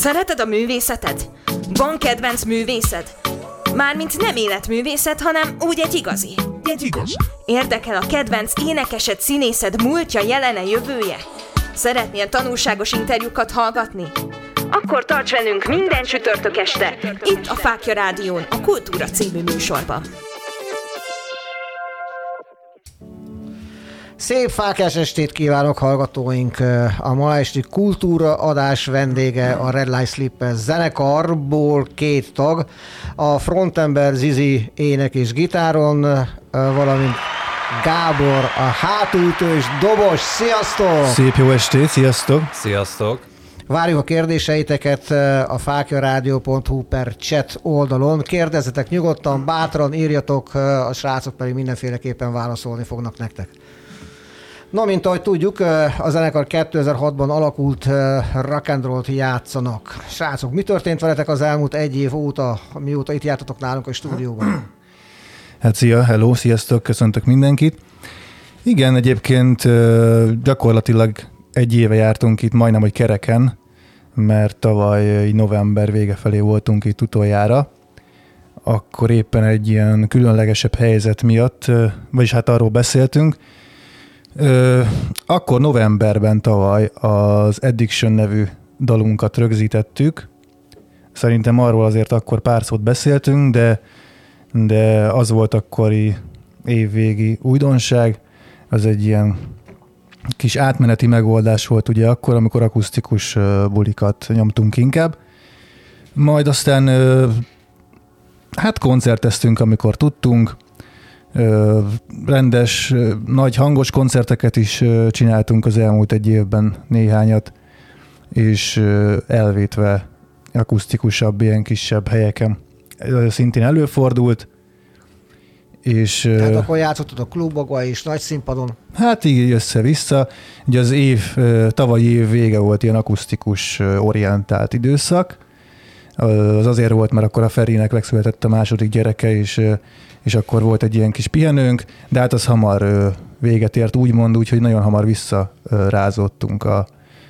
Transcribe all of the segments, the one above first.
Szereted a művészetet? Van kedvenc művészed? Mármint nem életművészet, hanem úgy egy igazi. Egy igaz. Érdekel a kedvenc énekesed, színészed múltja, jelene, jövője? Szeretnél tanulságos interjúkat hallgatni? Akkor tarts velünk minden csütörtök este, itt a Fákja Rádión, a Kultúra című műsorban. Szép fákás estét kívánok hallgatóink! A ma esti kultúra adás vendége a Red Light Slipper zenekarból két tag, a frontember Zizi ének és gitáron, valamint Gábor a hátultő és dobos. Sziasztok! Szép jó estét, sziasztok! Sziasztok! Várjuk a kérdéseiteket a fákjaradio.hu per chat oldalon. Kérdezzetek nyugodtan, bátran, írjatok, a srácok pedig mindenféleképpen válaszolni fognak nektek. No, mint ahogy tudjuk, a zenekar 2006-ban alakult rock and roll játszanak. Srácok, mi történt veletek az elmúlt egy év óta, mióta itt jártatok nálunk a stúdióban? Hát szia, hello, sziasztok, köszöntök mindenkit. Igen, egyébként gyakorlatilag egy éve jártunk itt, majdnem, hogy kereken, mert tavaly november vége felé voltunk itt utoljára. Akkor éppen egy ilyen különlegesebb helyzet miatt, vagyis hát arról beszéltünk, Ö, akkor novemberben tavaly az Addiction nevű dalunkat rögzítettük. Szerintem arról azért akkor pár szót beszéltünk, de, de az volt akkori évvégi újdonság. Az egy ilyen kis átmeneti megoldás volt ugye akkor, amikor akusztikus bulikat nyomtunk inkább. Majd aztán hát koncerteztünk, amikor tudtunk, rendes, nagy hangos koncerteket is csináltunk az elmúlt egy évben néhányat, és elvétve akusztikusabb, ilyen kisebb helyeken. Szintén előfordult, és... Tehát akkor játszottad a klubokban és nagy színpadon? Hát így össze-vissza. Ugye az év, tavalyi év vége volt ilyen akusztikus orientált időszak. Az azért volt, mert akkor a Ferinek megszületett a második gyereke, és és akkor volt egy ilyen kis pihenőnk, de hát az hamar véget ért úgymond, úgyhogy nagyon hamar visszarázottunk a,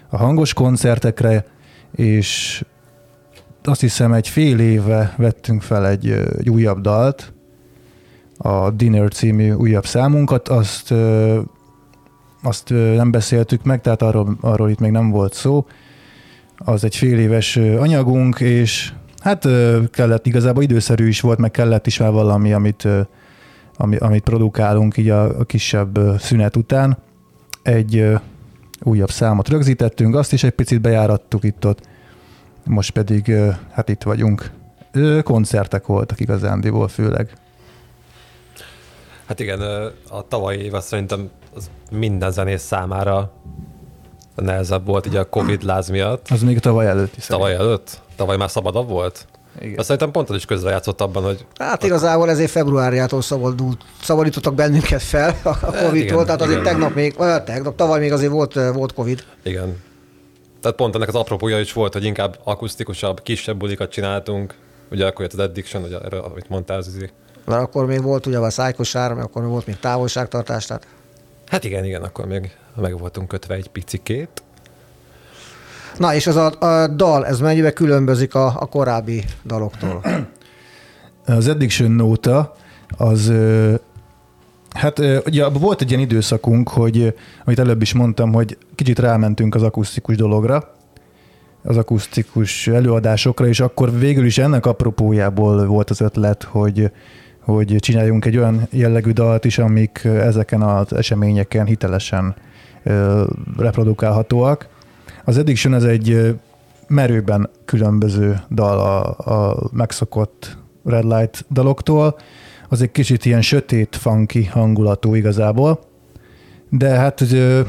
a hangos koncertekre, és azt hiszem egy fél éve vettünk fel egy, egy újabb dalt, a Dinner című újabb számunkat, azt, azt nem beszéltük meg, tehát arról, arról itt még nem volt szó. Az egy fél éves anyagunk, és Hát kellett, igazából időszerű is volt, meg kellett is már valami, amit, ami, amit produkálunk így a, a kisebb szünet után. Egy újabb számot rögzítettünk, azt is egy picit bejárattuk itt-ott, most pedig hát itt vagyunk. Koncertek voltak igazándiból főleg. Hát igen, a tavalyi év szerintem az minden zenész számára nehezebb volt ugye a Covid láz miatt. Az még tavaly előtt is. Tavaly előtt? Tavaly már szabadabb volt? Igen. Azt szerintem pont az is közrejátszott abban, hogy... Hát igazából ezért februárjától szabadult, szabadítottak bennünket fel a Covid-tól, tehát azért igen. tegnap még, vagy tegnap, tavaly még azért volt, volt Covid. Igen. Tehát pont ennek az apropója is volt, hogy inkább akusztikusabb, kisebb bulikat csináltunk. Ugye akkor jött az Addiction, ugye erről, amit mondtál, Zizi. Mert akkor még volt ugye a Szájkos mert akkor még volt még távolságtartás, tehát... Hát igen, igen, akkor még meg voltunk kötve egy picikét. Na, és az a, a dal, ez mennyibe különbözik a, a korábbi daloktól? Az Addiction Nota, az Hát ugye volt egy ilyen időszakunk, hogy, amit előbb is mondtam, hogy kicsit rámentünk az akusztikus dologra, az akusztikus előadásokra, és akkor végül is ennek apropójából volt az ötlet, hogy, hogy csináljunk egy olyan jellegű dalt is, amik ezeken az eseményeken hitelesen reprodukálhatóak. Az Addiction ez egy merőben különböző dal a, a megszokott Red Light daloktól. Az egy kicsit ilyen sötét, funky hangulatú igazából. De hát ö,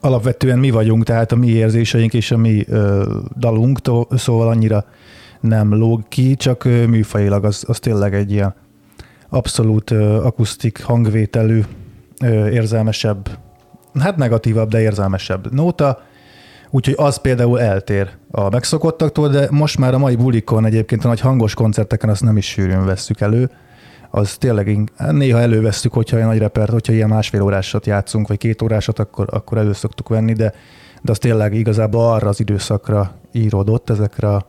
alapvetően mi vagyunk, tehát a mi érzéseink és a mi ö, dalunk, tó, szóval annyira nem lóg ki, csak ö, műfajilag az, az tényleg egy ilyen abszolút ö, akusztik hangvételű, ö, érzelmesebb hát negatívabb, de érzelmesebb nóta, úgyhogy az például eltér a megszokottaktól, de most már a mai bulikon egyébként a nagy hangos koncerteken azt nem is sűrűn vesszük elő, az tényleg néha elővesztük, hogyha ilyen nagy repert, hogyha ilyen másfél órásat játszunk, vagy két órásat, akkor, akkor elő szoktuk venni, de, de az tényleg igazából arra az időszakra íródott, ezekre,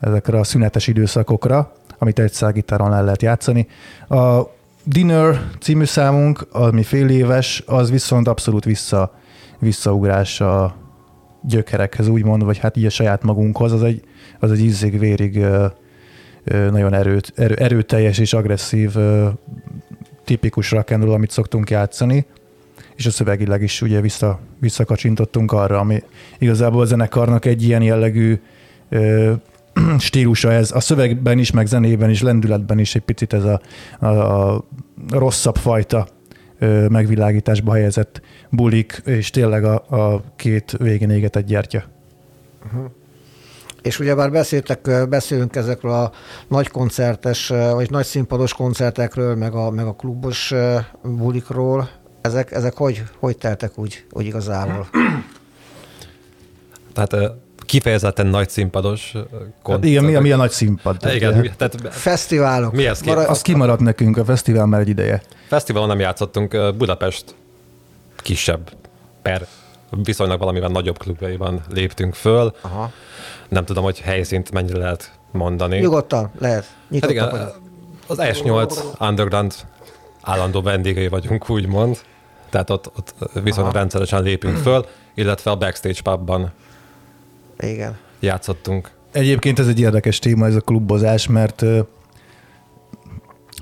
ezekre a szünetes időszakokra, amit egy szágitáron el lehet játszani. A Dinner című számunk, ami fél éves, az viszont abszolút vissza, visszaugrás a gyökerekhez, úgymond, vagy hát így a saját magunkhoz, az egy, az egy ízig-vérig nagyon erőt, erő, erőteljes és agresszív tipikus rock and roll, amit szoktunk játszani, és a szövegileg is ugye vissza, visszakacsintottunk arra, ami igazából a zenekarnak egy ilyen jellegű ö, stílusa ez. A szövegben is, meg zenében is, lendületben is egy picit ez a, a, a rosszabb fajta ö, megvilágításba helyezett bulik, és tényleg a, a két végén égetett gyertya. És ugyebár beszéltek, ö, beszélünk ezekről a nagy koncertes, vagy nagy színpados koncertekről, meg a, meg a klubos bulikról. Ezek, ezek hogy, hogy teltek úgy, úgy igazából? Tehát kifejezetten nagy színpados Hát koncert. igen, mi a, mi a nagy színpad? Hát Igen, mi- tehát Fesztiválok. Mihez kép- Mara- Az kimaradt nekünk a fesztivál már egy ideje. fesztiválon nem játszottunk, Budapest kisebb per viszonylag valamivel nagyobb klubjaiban léptünk föl. Aha. Nem tudom, hogy helyszínt mennyire lehet mondani. Nyugodtan, lehet. Hát igen, vagyok. az S8 Underground állandó vendégei vagyunk, úgymond. Tehát ott, ott viszonylag Aha. rendszeresen lépünk föl, illetve a Backstage pubban Igen. játszottunk. Egyébként ez egy érdekes téma, ez a klubozás, mert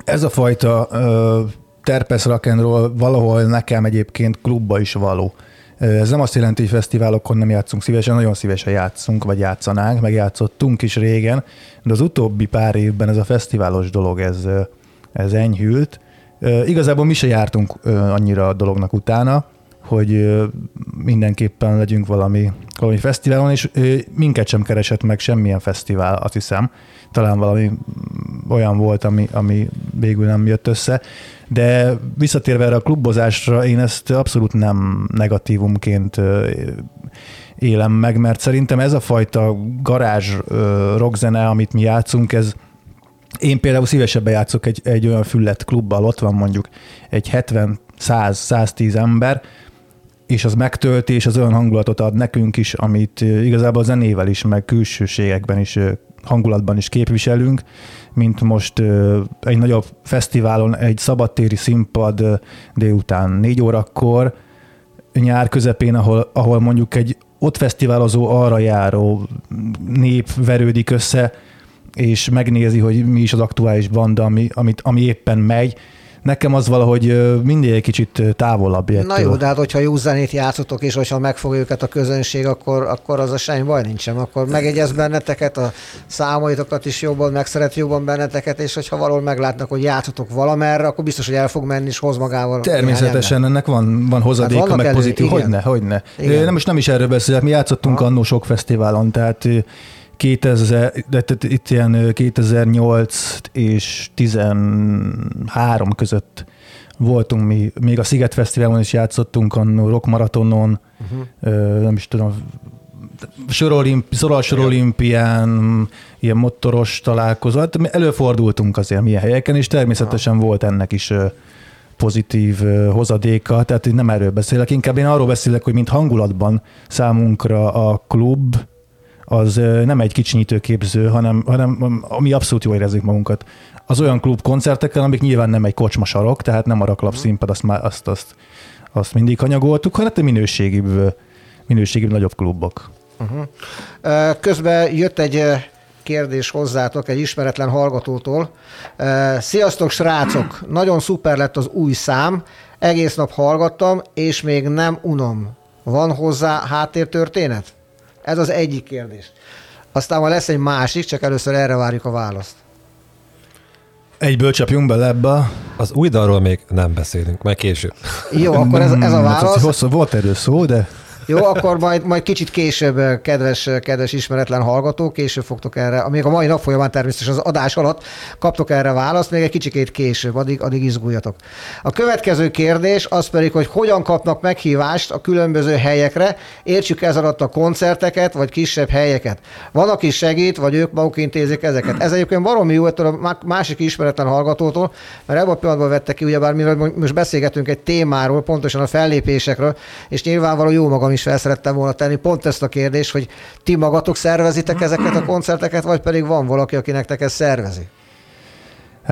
ez a fajta terpesz rock and roll valahol nekem egyébként klubba is való. Ez nem azt jelenti, hogy fesztiválokon nem játszunk szívesen, nagyon szívesen játszunk, vagy játszanánk, meg játszottunk is régen, de az utóbbi pár évben ez a fesztiválos dolog, ez, ez enyhült. Igazából mi se jártunk annyira a dolognak utána, hogy mindenképpen legyünk valami, valami fesztiválon, és minket sem keresett meg semmilyen fesztivál, azt hiszem. Talán valami olyan volt, ami, ami végül nem jött össze. De visszatérve erre a klubozásra, én ezt abszolút nem negatívumként élem meg, mert szerintem ez a fajta garázs rockzene, amit mi játszunk, ez én például szívesebben játszok egy, egy olyan füllet klubbal, ott van mondjuk egy 70, 100, 110 ember, és az megtölti, és az olyan hangulatot ad nekünk is, amit igazából a zenével is, meg külsőségekben is, hangulatban is képviselünk, mint most egy nagyobb fesztiválon, egy szabadtéri színpad délután négy órakor, nyár közepén, ahol, ahol mondjuk egy ott fesztiválozó, arra járó nép verődik össze, és megnézi, hogy mi is az aktuális banda, ami, amit, ami éppen megy. Nekem az valahogy mindig egy kicsit távolabb ettől. Na jó, de hát hogyha jó zenét játszotok, és hogyha megfogja őket a közönség, akkor, akkor az a semmi baj nincsen. Akkor megegyez benneteket, a számaitokat is jobban, megszeret jobban benneteket, és hogyha valahol meglátnak, hogy játszotok valamerre, akkor biztos, hogy el fog menni, és hoz magával. Természetesen ennek van, van hozadéka, Hát meg elő- pozitív. igen. Hogyne, hogyne. Igen. Nem is, nem is erről beszélek, mi játszottunk annó sok fesztiválon, tehát 2000, de itt ilyen ö, 2008 és 13 között voltunk mi, még a Sziget Fesztiválon is játszottunk, annó Rock Maratonon, uh-huh. nem is tudom, Sorolimp, Szoros olimpián, ilyen motoros találkozó, hát előfordultunk azért milyen helyeken, és természetesen volt ennek is pozitív hozadéka, tehát én nem erről beszélek, inkább én arról beszélek, hogy mint hangulatban számunkra a klub az nem egy kicsinyítőképző, hanem, hanem ami abszolút jól érezzük magunkat. Az olyan klub koncertekkel, amik nyilván nem egy kocsmasarok, tehát nem a raklap színpad, azt, már, azt, azt, azt mindig hanyagoltuk, hanem a minőségibb, minőségibb nagyobb klubok. Ö, Közben jött egy kérdés hozzátok egy ismeretlen hallgatótól. Sziasztok, srácok! Nagyon szuper lett az új szám, egész nap hallgattam, és még nem unom. Van hozzá háttértörténet? Ez az egyik kérdés. Aztán majd lesz egy másik, csak először erre várjuk a választ. Egyből csapjunk bele ebbe. Az új dalról még nem beszélünk, majd később. Jó, akkor ez, ez a válasz. Hosszú, volt erről szó, de Jó, akkor majd, majd kicsit később, eh, kedves, kedves ismeretlen hallgatók, később fogtok erre, még a mai nap folyamán természetesen az adás alatt kaptok erre választ, még egy kicsikét később, addig, addig izguljatok. A következő kérdés az pedig, hogy hogyan kapnak meghívást a különböző helyekre, értsük ez alatt a koncerteket, vagy kisebb helyeket. Van, aki segít, vagy ők maguk intézik ezeket. Ez egyébként baromi jó ettől a má- másik ismeretlen hallgatótól, mert ebben a pillanatban vettek ki, ugyebár mivel most beszélgetünk egy témáról, pontosan a fellépésekről, és nyilvánvaló jó magam is is fel szerettem volna tenni pont ezt a kérdést, hogy ti magatok szervezitek ezeket a koncerteket, vagy pedig van valaki, aki nektek ezt szervezi?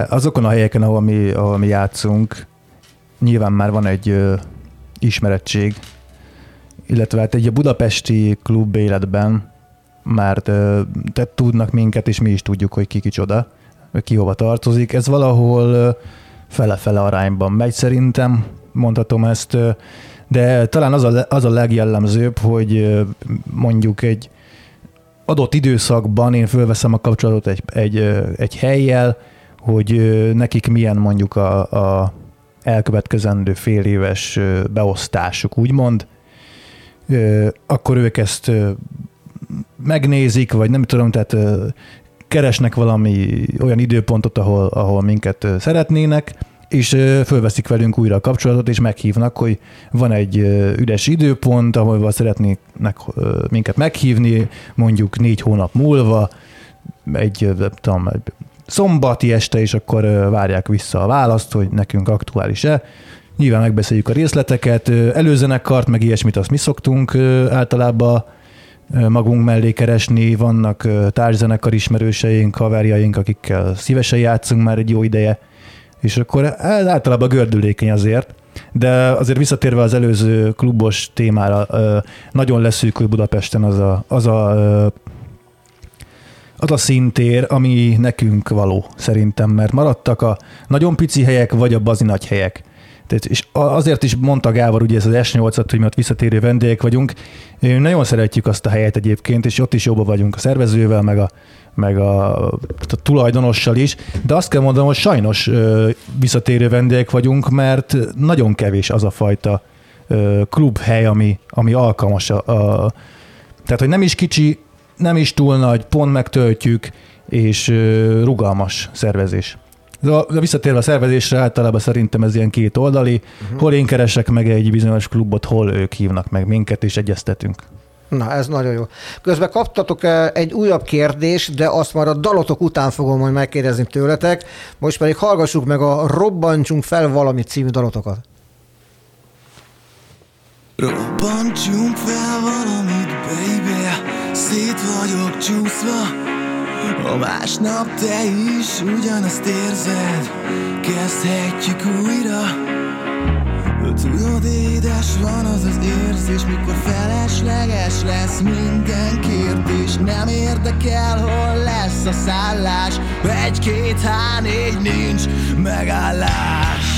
Azokon a helyeken, ahol mi, ahol mi játszunk, nyilván már van egy ö, ismerettség, illetve hát egy a budapesti klub életben már te tudnak minket, és mi is tudjuk, hogy ki kicsoda, ki hova tartozik. Ez valahol fele-fele arányban megy szerintem, mondhatom ezt, ö, de talán az a, az a legjellemzőbb, hogy mondjuk egy adott időszakban én fölveszem a kapcsolatot egy, egy, egy helyjel, hogy nekik milyen mondjuk a, a elkövetkezendő fél éves beosztásuk, úgymond, akkor ők ezt megnézik, vagy nem tudom, tehát keresnek valami olyan időpontot, ahol, ahol minket szeretnének, és fölveszik velünk újra a kapcsolatot, és meghívnak, hogy van egy üres időpont, ahol szeretnének ö, minket meghívni, mondjuk négy hónap múlva, egy, nem tudom, egy szombati este, és akkor várják vissza a választ, hogy nekünk aktuális-e. Nyilván megbeszéljük a részleteket, előzenekart, meg ilyesmit azt mi szoktunk általában magunk mellé keresni, vannak társzenekar ismerőseink, haverjaink, akikkel szívesen játszunk már egy jó ideje, és akkor ez általában gördülékeny azért, de azért visszatérve az előző klubos témára, nagyon leszűkül Budapesten az a, az a az a szintér, ami nekünk való szerintem, mert maradtak a nagyon pici helyek, vagy a bazi nagy helyek. Tehát, és azért is mondta Gábor, ugye ez az S8-at, hogy mi ott visszatérő vendégek vagyunk. Nagyon szeretjük azt a helyet egyébként, és ott is jobban vagyunk a szervezővel, meg a, meg a, a tulajdonossal is, de azt kell mondanom, hogy sajnos ö, visszatérő vendégek vagyunk, mert nagyon kevés az a fajta ö, klubhely, ami, ami alkalmas a, a tehát, hogy nem is kicsi, nem is túl nagy, pont megtöltjük, és ö, rugalmas szervezés. De a- de visszatérve a szervezésre, általában szerintem ez ilyen két oldali, uh-huh. hol én keresek meg egy bizonyos klubot, hol ők hívnak meg minket, és egyeztetünk. Na, ez nagyon jó. Közben kaptatok eh, egy újabb kérdést, de azt már a dalotok után fogom majd megkérdezni tőletek. Most pedig hallgassuk meg a Robbantsunk fel valami című dalotokat. Robbantsunk fel valamit, baby Szét vagyok csúszva Ha másnap te is ugyanazt érzed Kezdhetjük újra Tudod, édes van az az érzés Mikor felesleges lesz minden kérdés Nem érdekel, hol lesz a szállás Egy-két, há, négy, nincs megállás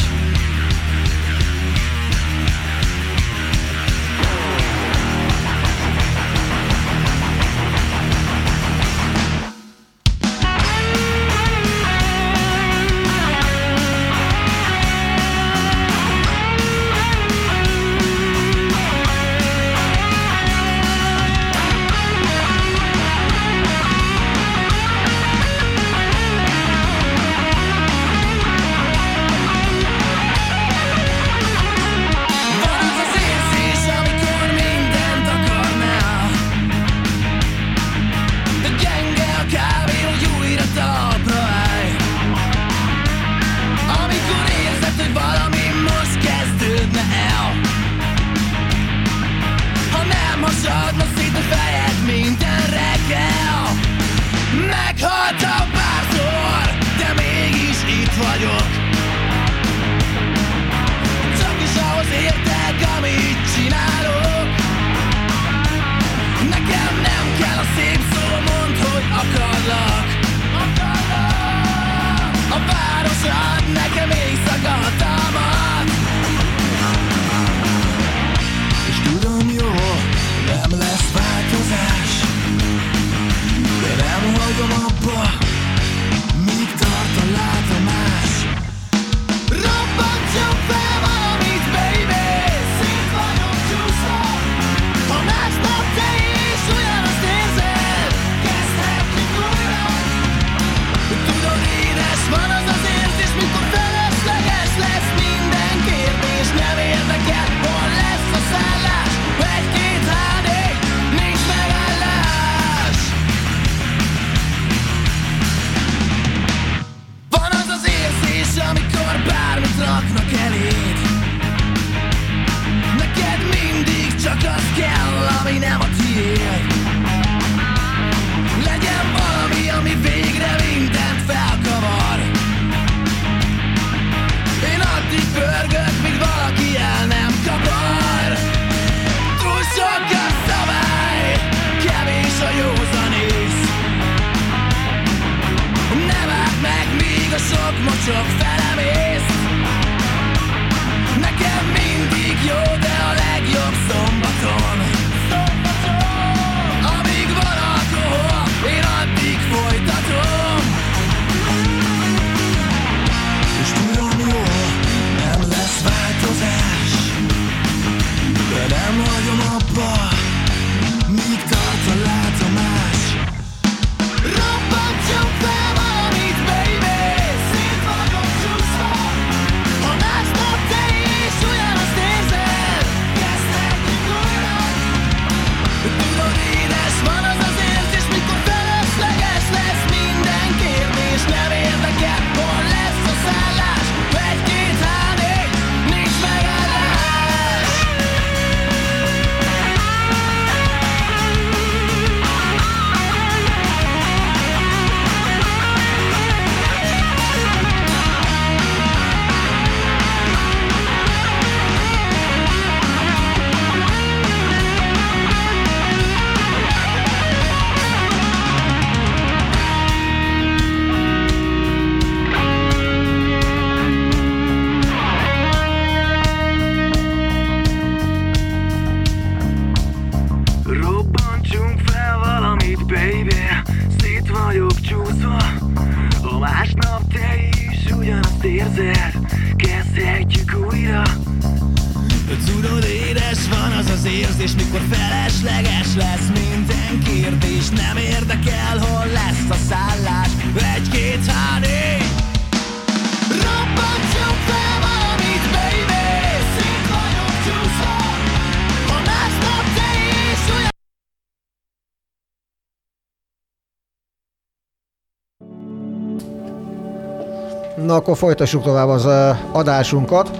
akkor folytassuk tovább az adásunkat.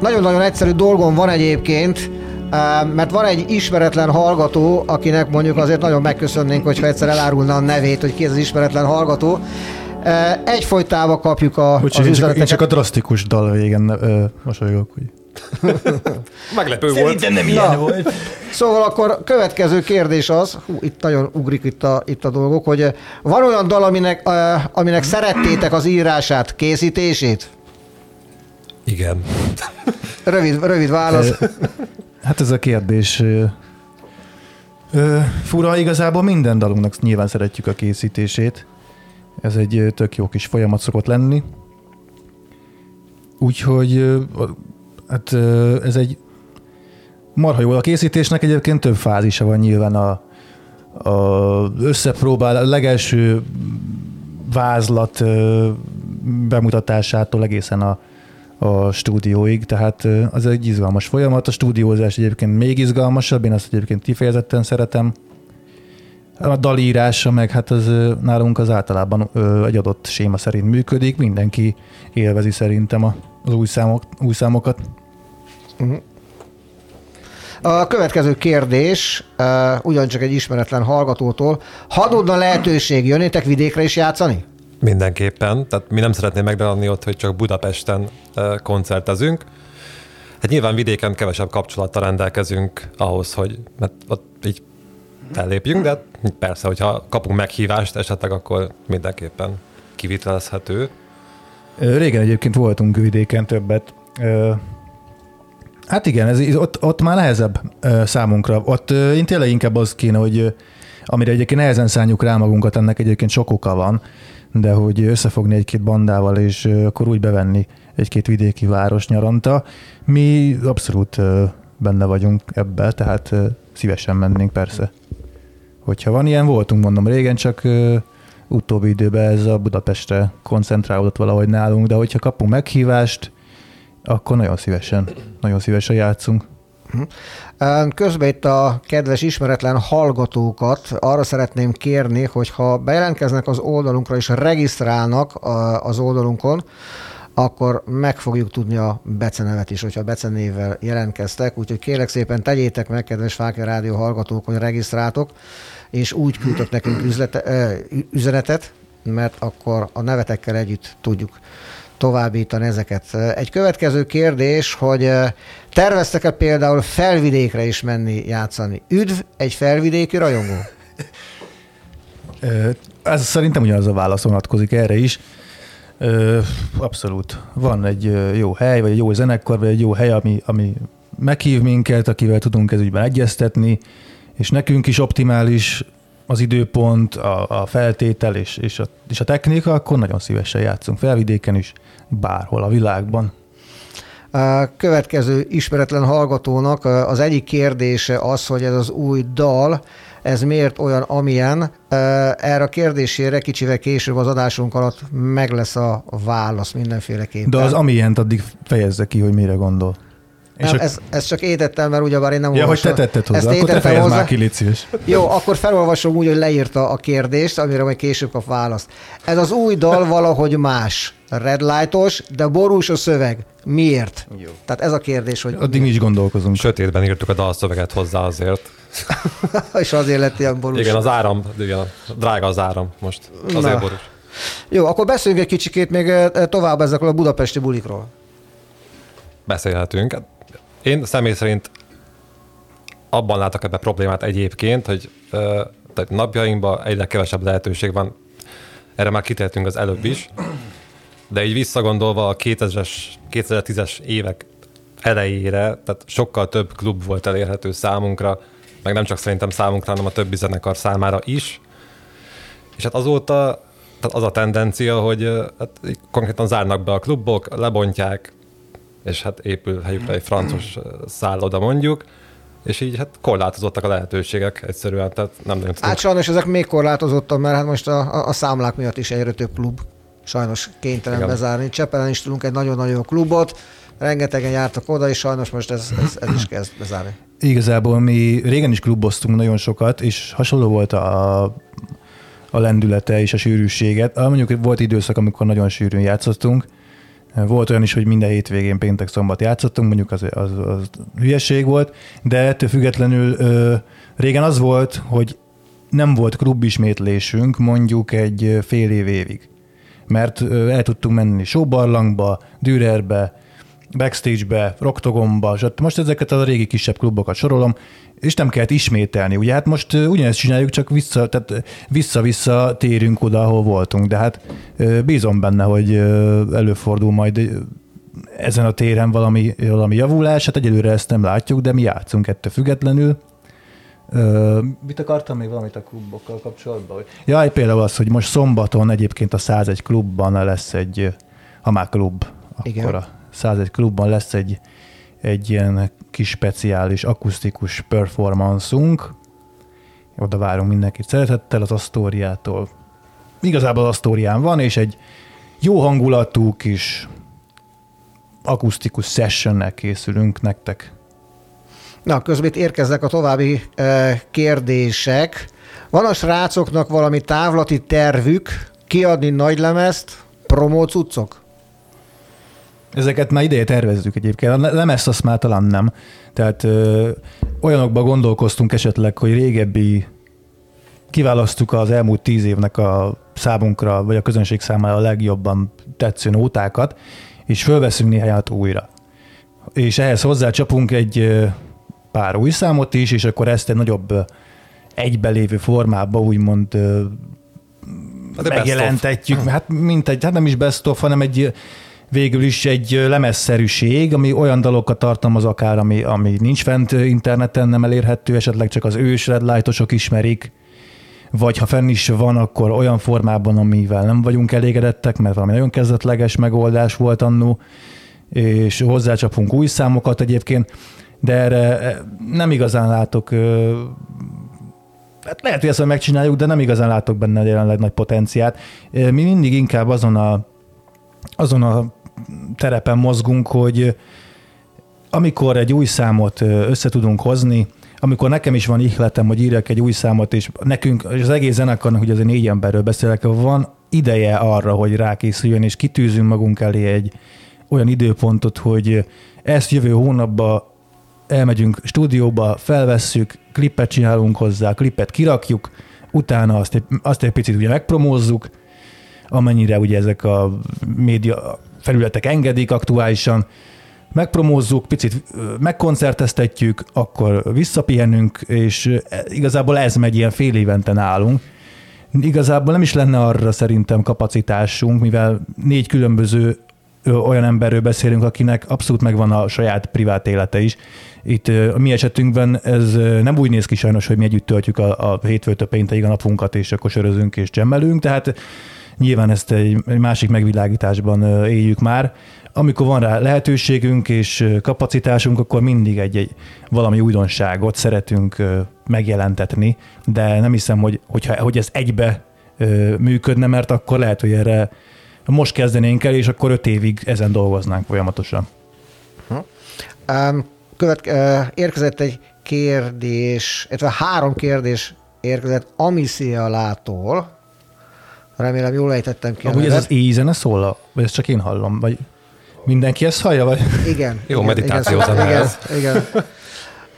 Nagyon-nagyon egyszerű dolgom van egyébként, mert van egy ismeretlen hallgató, akinek mondjuk azért nagyon megköszönnénk, hogyha egyszer elárulna a nevét, hogy ki ez az ismeretlen hallgató. Egyfolytában kapjuk a, Bocs, az én, csak, én csak a drasztikus dal végén mosolygok, hogy Meglepő volt. nem ilyen volt. Szóval akkor következő kérdés az, hú, itt nagyon ugrik itt a, itt a dolgok, hogy ö, van olyan dal, aminek, uh, aminek szerettétek az írását, készítését? Igen. Rövid, rövid válasz. Hát ez a kérdés ö, fura, igazából minden dalunknak nyilván szeretjük a készítését. Ez egy tök jó kis folyamat szokott lenni. Úgyhogy hát ez egy marha jó. A készítésnek egyébként több fázisa van nyilván a, a összepróbál, a legelső vázlat bemutatásától egészen a, a stúdióig, tehát az egy izgalmas folyamat. A stúdiózás egyébként még izgalmasabb, én azt egyébként kifejezetten szeretem. A dalírása meg hát az nálunk az általában egy adott séma szerint működik, mindenki élvezi szerintem a- az új, számok, új számokat. A következő kérdés, uh, ugyancsak egy ismeretlen hallgatótól. Ha adódna lehetőség, jönnétek vidékre is játszani? Mindenképpen. Tehát mi nem szeretném megdagadni ott, hogy csak Budapesten koncertezünk. Hát nyilván vidéken kevesebb kapcsolattal rendelkezünk ahhoz, hogy mert ott így fellépjünk, de persze, hogyha kapunk meghívást esetleg, akkor mindenképpen kivitelezhető. Régen egyébként voltunk vidéken többet. Hát igen, ez, ott, ott már nehezebb számunkra. Ott én tényleg inkább az kéne, hogy amire egyébként nehezen szálljuk rá magunkat, ennek egyébként sok oka van, de hogy összefogni egy-két bandával, és akkor úgy bevenni egy-két vidéki város nyaranta. Mi abszolút benne vagyunk ebbe, tehát szívesen mennénk persze. Hogyha van ilyen, voltunk mondom régen, csak utóbbi időben ez a Budapestre koncentrálódott valahogy nálunk, de hogyha kapunk meghívást, akkor nagyon szívesen, nagyon szívesen játszunk. Uh, Közben itt a kedves ismeretlen hallgatókat arra szeretném kérni, hogy ha bejelentkeznek az oldalunkra és regisztrálnak az oldalunkon, akkor meg fogjuk tudni a becenevet is, hogyha becenévvel jelentkeztek. Úgyhogy kérlek szépen tegyétek meg, kedves Fákja Rádió hallgatók, hogy regisztráltok, és úgy küldtök nekünk üzlete, üzenetet, mert akkor a nevetekkel együtt tudjuk továbbítani ezeket. Egy következő kérdés, hogy terveztek-e például felvidékre is menni játszani? Üdv egy felvidéki rajongó? Ez szerintem ugyanaz a válasz vonatkozik erre is. Abszolút. Van egy jó hely, vagy egy jó zenekar, vagy egy jó hely, ami, ami meghív minket, akivel tudunk ez ügyben egyeztetni, és nekünk is optimális az időpont, a, a feltétel és, és, a, és a technika, akkor nagyon szívesen játszunk felvidéken is, bárhol a világban. A következő ismeretlen hallgatónak az egyik kérdése az, hogy ez az új dal, ez miért olyan, amilyen. Erre a kérdésére kicsivel később az adásunk alatt meg lesz a válasz mindenféleképpen. De az amilyent addig fejezze ki, hogy mire gondol. És nem, a... ez, ez csak étettem, mert ugyebár én nem Ja, hogy te tetted hozzá, akkor te hozzá. már ki. Jó, akkor felolvasom úgy, hogy leírta a kérdést, amire majd később kap választ. Ez az új dal valahogy más. Red lightos, de borús a szöveg. Miért? Jó. Tehát ez a kérdés, hogy... Addig mi is gondolkozunk. Sötétben írtuk a dalszöveget hozzá azért. és azért lett ilyen borús. Igen, az áram, igen, drága az áram most. Azért Na. borús. Jó, akkor beszéljünk egy kicsikét még tovább ezekről a budapesti bulikról. Beszélhetünk. Én személy szerint abban látok ebbe problémát egyébként, hogy tehát napjainkban egyre kevesebb lehetőség van, erre már kitértünk az előbb is, de így visszagondolva a 2000-es, 2010-es évek elejére, tehát sokkal több klub volt elérhető számunkra, meg nem csak szerintem számunkra, hanem a többi zenekar számára is. És hát azóta tehát az a tendencia, hogy hát konkrétan zárnak be a klubok, lebontják, és hát épül helyükre egy francos szálloda mondjuk, és így hát korlátozottak a lehetőségek egyszerűen, tehát nem nagyon tudom. Hát sajnos ezek még korlátozottak, mert hát most a, a, a számlák miatt is egyre több klub sajnos kénytelen Igen. bezárni. Csepelen is tudunk egy nagyon-nagyon jó klubot, rengetegen jártak oda, és sajnos most ez, ez, ez is kezd bezárni. Igazából mi régen is kluboztunk nagyon sokat, és hasonló volt a, a lendülete és a sűrűséget. Mondjuk volt időszak, amikor nagyon sűrűn játszottunk, volt olyan is, hogy minden hétvégén péntek szombat játszottunk, mondjuk az, az, az hülyeség volt, de ettől függetlenül ö, régen az volt, hogy nem volt klubismétlésünk mondjuk egy fél év évig. Mert ö, el tudtunk menni showbarlangba, Dürerbe, backstage-be, Roktogomba, és most ezeket a régi kisebb klubokat sorolom, és nem kellett ismételni. Ugye hát most ugyanezt csináljuk, csak vissza, tehát vissza-vissza térünk oda, ahol voltunk, de hát bízom benne, hogy előfordul majd ezen a téren valami, valami javulás, hát egyelőre ezt nem látjuk, de mi játszunk ettől függetlenül. mit akartam még valamit a klubokkal kapcsolatban? Ja, például az, hogy most szombaton egyébként a 101 klubban lesz egy, ha már klub, Igen. akkor a 101 klubban lesz egy egy ilyen kis speciális akusztikus performanceunk. Oda várunk mindenkit szeretettel az Asztóriától. Igazából az Asztórián van, és egy jó hangulatú kis akusztikus sessionnel készülünk nektek. Na, közben itt érkeznek a további e, kérdések. Van a srácoknak valami távlati tervük kiadni nagy lemezt, promócuccok? Ezeket már ideje tervezzük egyébként. A lemez azt már talán nem. Tehát ö, olyanokba gondolkoztunk esetleg, hogy régebbi kiválasztjuk az elmúlt tíz évnek a számunkra, vagy a közönség számára a legjobban tetsző nótákat, és fölveszünk néhányat újra. És ehhez hozzácsapunk egy pár új számot is, és akkor ezt egy nagyobb egybelévő formába úgymond hát megjelentetjük. Hát mint egy, hát nem is best of, hanem egy végül is egy lemezszerűség, ami olyan dalokat tartalmaz akár, ami, ami nincs fent interneten, nem elérhető, esetleg csak az ős red lightosok ismerik, vagy ha fenn is van, akkor olyan formában, amivel nem vagyunk elégedettek, mert valami nagyon kezdetleges megoldás volt annó, és hozzácsapunk új számokat egyébként, de erre nem igazán látok hát lehet, hogy ezt megcsináljuk, de nem igazán látok benne jelenleg nagy potenciát. Mi mindig inkább azon a azon a terepen mozgunk, hogy amikor egy új számot össze tudunk hozni, amikor nekem is van ihletem, hogy írjak egy új számot, és nekünk, és az egész zenekarnak, hogy azért négy emberről beszélek, van ideje arra, hogy rákészüljön, és kitűzünk magunk elé egy olyan időpontot, hogy ezt jövő hónapban elmegyünk stúdióba, felvesszük, klippet csinálunk hozzá, klippet kirakjuk, utána azt egy, azt egy picit ugye megpromózzuk, amennyire ugye ezek a média felületek engedik aktuálisan, megpromózzuk, picit megkoncerteztetjük, akkor visszapihenünk, és igazából ez megy ilyen fél évente nálunk, Igazából nem is lenne arra szerintem kapacitásunk, mivel négy különböző olyan emberről beszélünk, akinek abszolút megvan a saját privát élete is. Itt a mi esetünkben ez nem úgy néz ki sajnos, hogy mi együtt töltjük a, a hétfőtől péntekig a napunkat, és akkor sörözünk és csemmelünk, tehát nyilván ezt egy, egy másik megvilágításban éljük már. Amikor van rá lehetőségünk és kapacitásunk, akkor mindig egy, egy valami újdonságot szeretünk megjelentetni, de nem hiszem, hogy, hogyha, hogy ez egybe működne, mert akkor lehet, hogy erre most kezdenénk el, és akkor öt évig ezen dolgoznánk folyamatosan. Um, követ, uh, érkezett egy kérdés, illetve három kérdés érkezett Amiszialától. Remélem jól ejtettem ki. a Amúgy ez az éjzene szól, a- vagy ezt csak én hallom, vagy mindenki ezt hallja, vagy? Igen. Jó igen, meditáció igen, zene igen, ez. igen.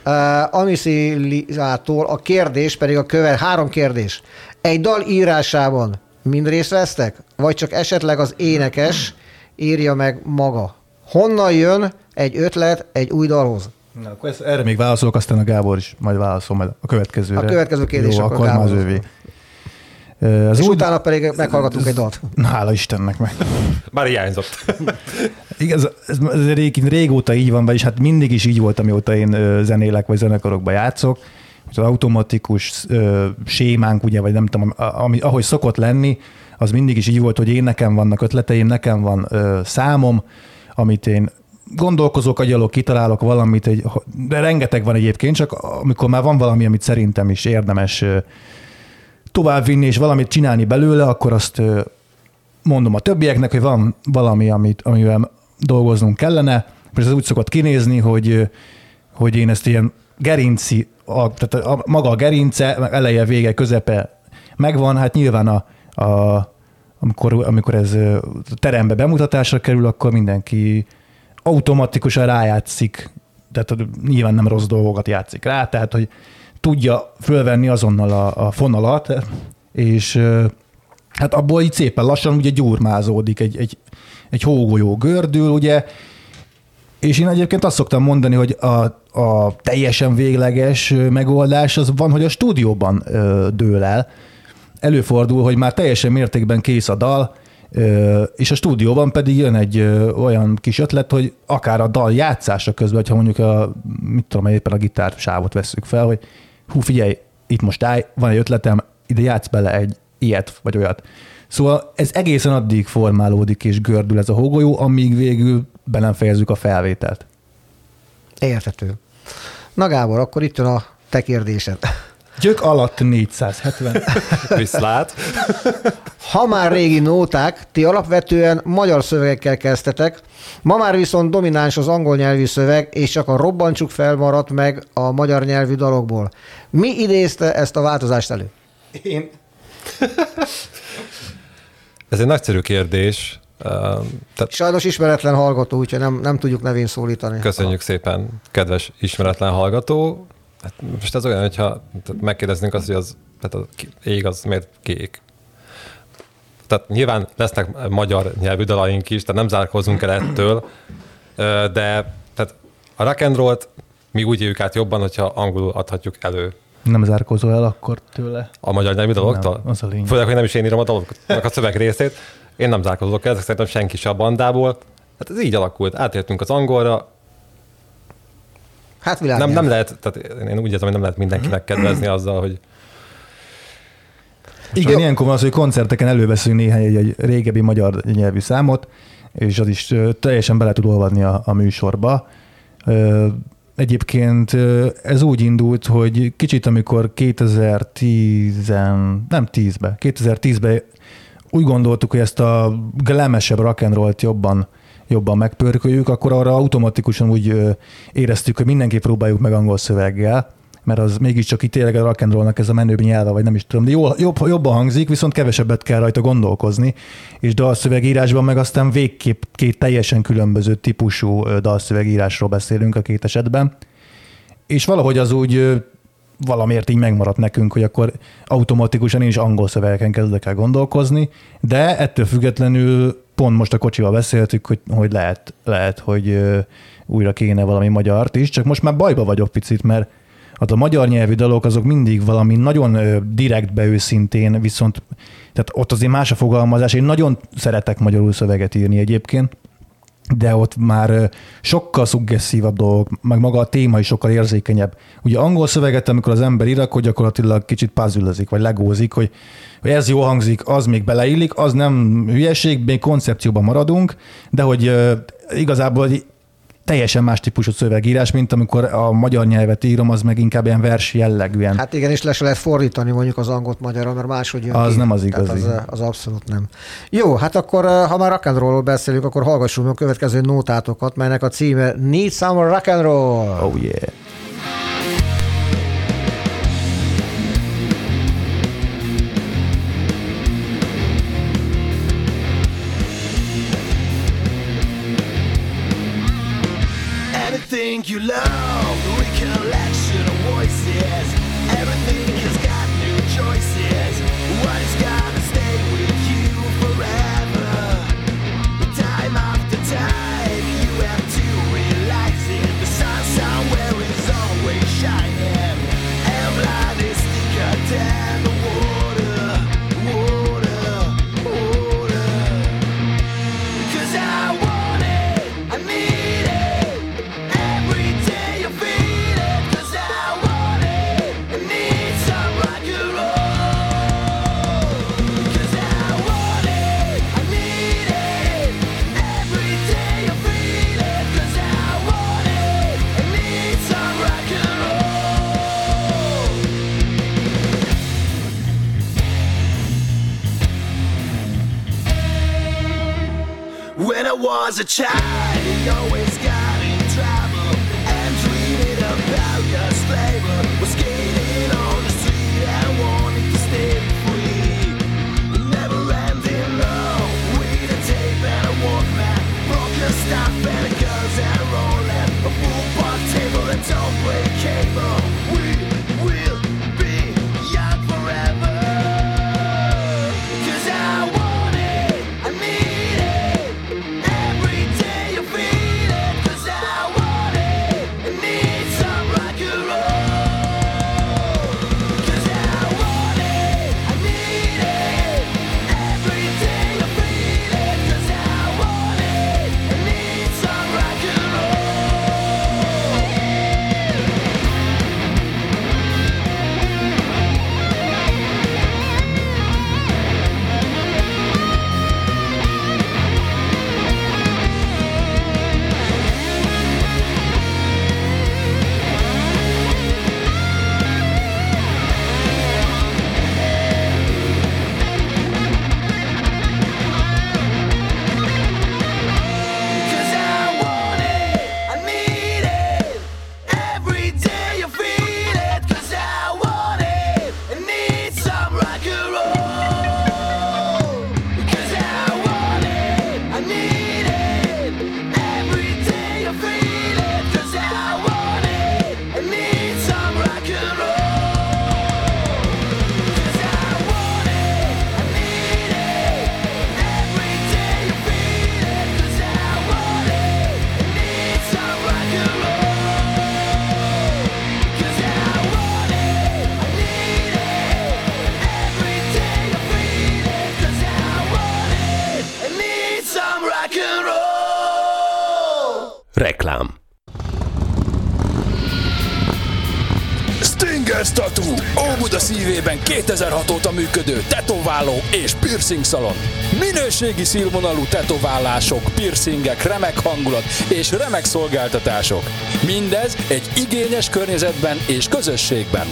Uh, Amiszilától a kérdés pedig a követ, három kérdés. Egy dal írásában mind részt vesztek? Vagy csak esetleg az énekes írja meg maga? Honnan jön egy ötlet egy új dalhoz? Na, akkor ezt, erre még válaszolok, aztán a Gábor is majd válaszol majd a következőre. A következő kérdés Jó, akkor akkor már az Gábor. övé. Az És úgy, utána pedig meghallgatunk egy dalt. Na, hála Istennek meg. Bár hiányzott. Igaz, ez, ez rég, régóta így van, vagyis hát mindig is így volt, amióta én ö, zenélek, vagy zenekarokba játszok. Az automatikus ö, sémánk, ugye, vagy nem tudom, ami, ahogy szokott lenni, az mindig is így volt, hogy én nekem vannak ötleteim, nekem van ö, számom, amit én gondolkozok, agyalok, kitalálok valamit, egy, de rengeteg van egyébként, csak amikor már van valami, amit szerintem is érdemes ö, továbbvinni és valamit csinálni belőle, akkor azt mondom a többieknek, hogy van valami, amit, amivel dolgoznunk kellene, és ez úgy szokott kinézni, hogy, hogy én ezt ilyen gerinci, a, tehát a, maga a gerince, eleje, vége, közepe megvan, hát nyilván a, a amikor, amikor ez terembe bemutatásra kerül, akkor mindenki automatikusan rájátszik, tehát nyilván nem rossz dolgokat játszik rá, tehát hogy tudja fölvenni azonnal a, a fonalat, és hát abból így szépen lassan ugye gyurmázódik, egy, egy, egy hógolyó gördül, ugye, és én egyébként azt szoktam mondani, hogy a, a teljesen végleges megoldás az van, hogy a stúdióban ö, dől el. Előfordul, hogy már teljesen mértékben kész a dal, ö, és a stúdióban pedig jön egy ö, olyan kis ötlet, hogy akár a dal játszása közben, ha mondjuk a, mit tudom, éppen a gitársávot vesszük fel, hogy hú, figyelj, itt most állj, van egy ötletem, ide játsz bele egy ilyet, vagy olyat. Szóval ez egészen addig formálódik és gördül ez a hógolyó, amíg végül be nem fejezzük a felvételt. Értető. Na Gábor, akkor itt jön a te kérdésed. Gyök alatt 470. Viszlát. Ha már régi nóták, ti alapvetően magyar szövegekkel kezdtetek, ma már viszont domináns az angol nyelvű szöveg, és csak a robbancsuk felmaradt meg a magyar nyelvű dalokból. Mi idézte ezt a változást elő? Én. Ez egy nagyszerű kérdés. Uh, Tehát Sajnos ismeretlen hallgató, úgyhogy nem, nem tudjuk nevén szólítani. köszönjük szépen, kedves ismeretlen hallgató. Hát most ez olyan, hogyha megkérdeznénk azt, hogy az, tehát a ki- ég az miért kék. Tehát nyilván lesznek magyar nyelvű dalaink is, tehát nem zárkózunk el ettől, de tehát a rock and roll-t mi úgy éljük át jobban, hogyha angolul adhatjuk elő Nem zárkózol el akkor tőle. a magyar nyelvű daloktól. Nem, az a lényeg. Főleg, hogy nem is én írom a daloknak a szöveg részét. Én nem zárkózok el, ezek szerintem senki se a bandából. Hát ez így alakult. Átértünk az angolra. Hát világ Nem, nem lehet, tehát én úgy érzem, hogy nem lehet mindenkinek kedvezni azzal, hogy Igen, ilyenkor van az, hogy koncerteken előveszünk néhány egy, egy régebbi magyar nyelvű számot, és az is teljesen bele tud olvadni a, a műsorba. Egyébként ez úgy indult, hogy kicsit amikor 2010, nem 10-be, 2010-ben úgy gondoltuk, hogy ezt a glamesebb rock and roll-t jobban, jobban megpörköljük, akkor arra automatikusan úgy éreztük, hogy mindenképp próbáljuk meg angol szöveggel, mert az mégiscsak itt tényleg a rock and rollnak ez a menőbb nyelve, vagy nem is tudom, de jó, jobb, jobban hangzik, viszont kevesebbet kell rajta gondolkozni, és dalszövegírásban meg aztán végképp két teljesen különböző típusú dalszövegírásról beszélünk a két esetben, és valahogy az úgy valamiért így megmaradt nekünk, hogy akkor automatikusan én is angol szövegeken kezdek el gondolkozni, de ettől függetlenül pont most a kocsival beszéltük, hogy, hogy lehet, lehet, hogy újra kéne valami magyart is, csak most már bajba vagyok picit, mert Hát a magyar nyelvű dalok azok mindig valami nagyon direktbe őszintén, viszont tehát ott azért más a fogalmazás. Én nagyon szeretek magyarul szöveget írni egyébként, de ott már sokkal szuggesszívabb dolgok, meg maga a téma is sokkal érzékenyebb. Ugye angol szöveget, amikor az ember ír, akkor gyakorlatilag kicsit puzzle vagy legózik, hogy, hogy ez jó hangzik, az még beleillik, az nem hülyeség, még koncepcióban maradunk, de hogy igazából teljesen más típusú szövegírás, mint amikor a magyar nyelvet írom, az meg inkább ilyen vers jellegűen. Hát igen, és le se lehet fordítani mondjuk az angolt magyarra, mert máshogy jön Az ki. nem az igazi. Az, az abszolút nem. Jó, hát akkor, ha már rock and rollról beszélünk, akkor hallgassunk a következő nótátokat, melynek a címe Need Some Rock and Roll. Oh yeah. Was a child, piercing szalon. Minőségi színvonalú tetoválások, piercingek, remek hangulat és remek szolgáltatások. Mindez egy igényes környezetben és közösségben.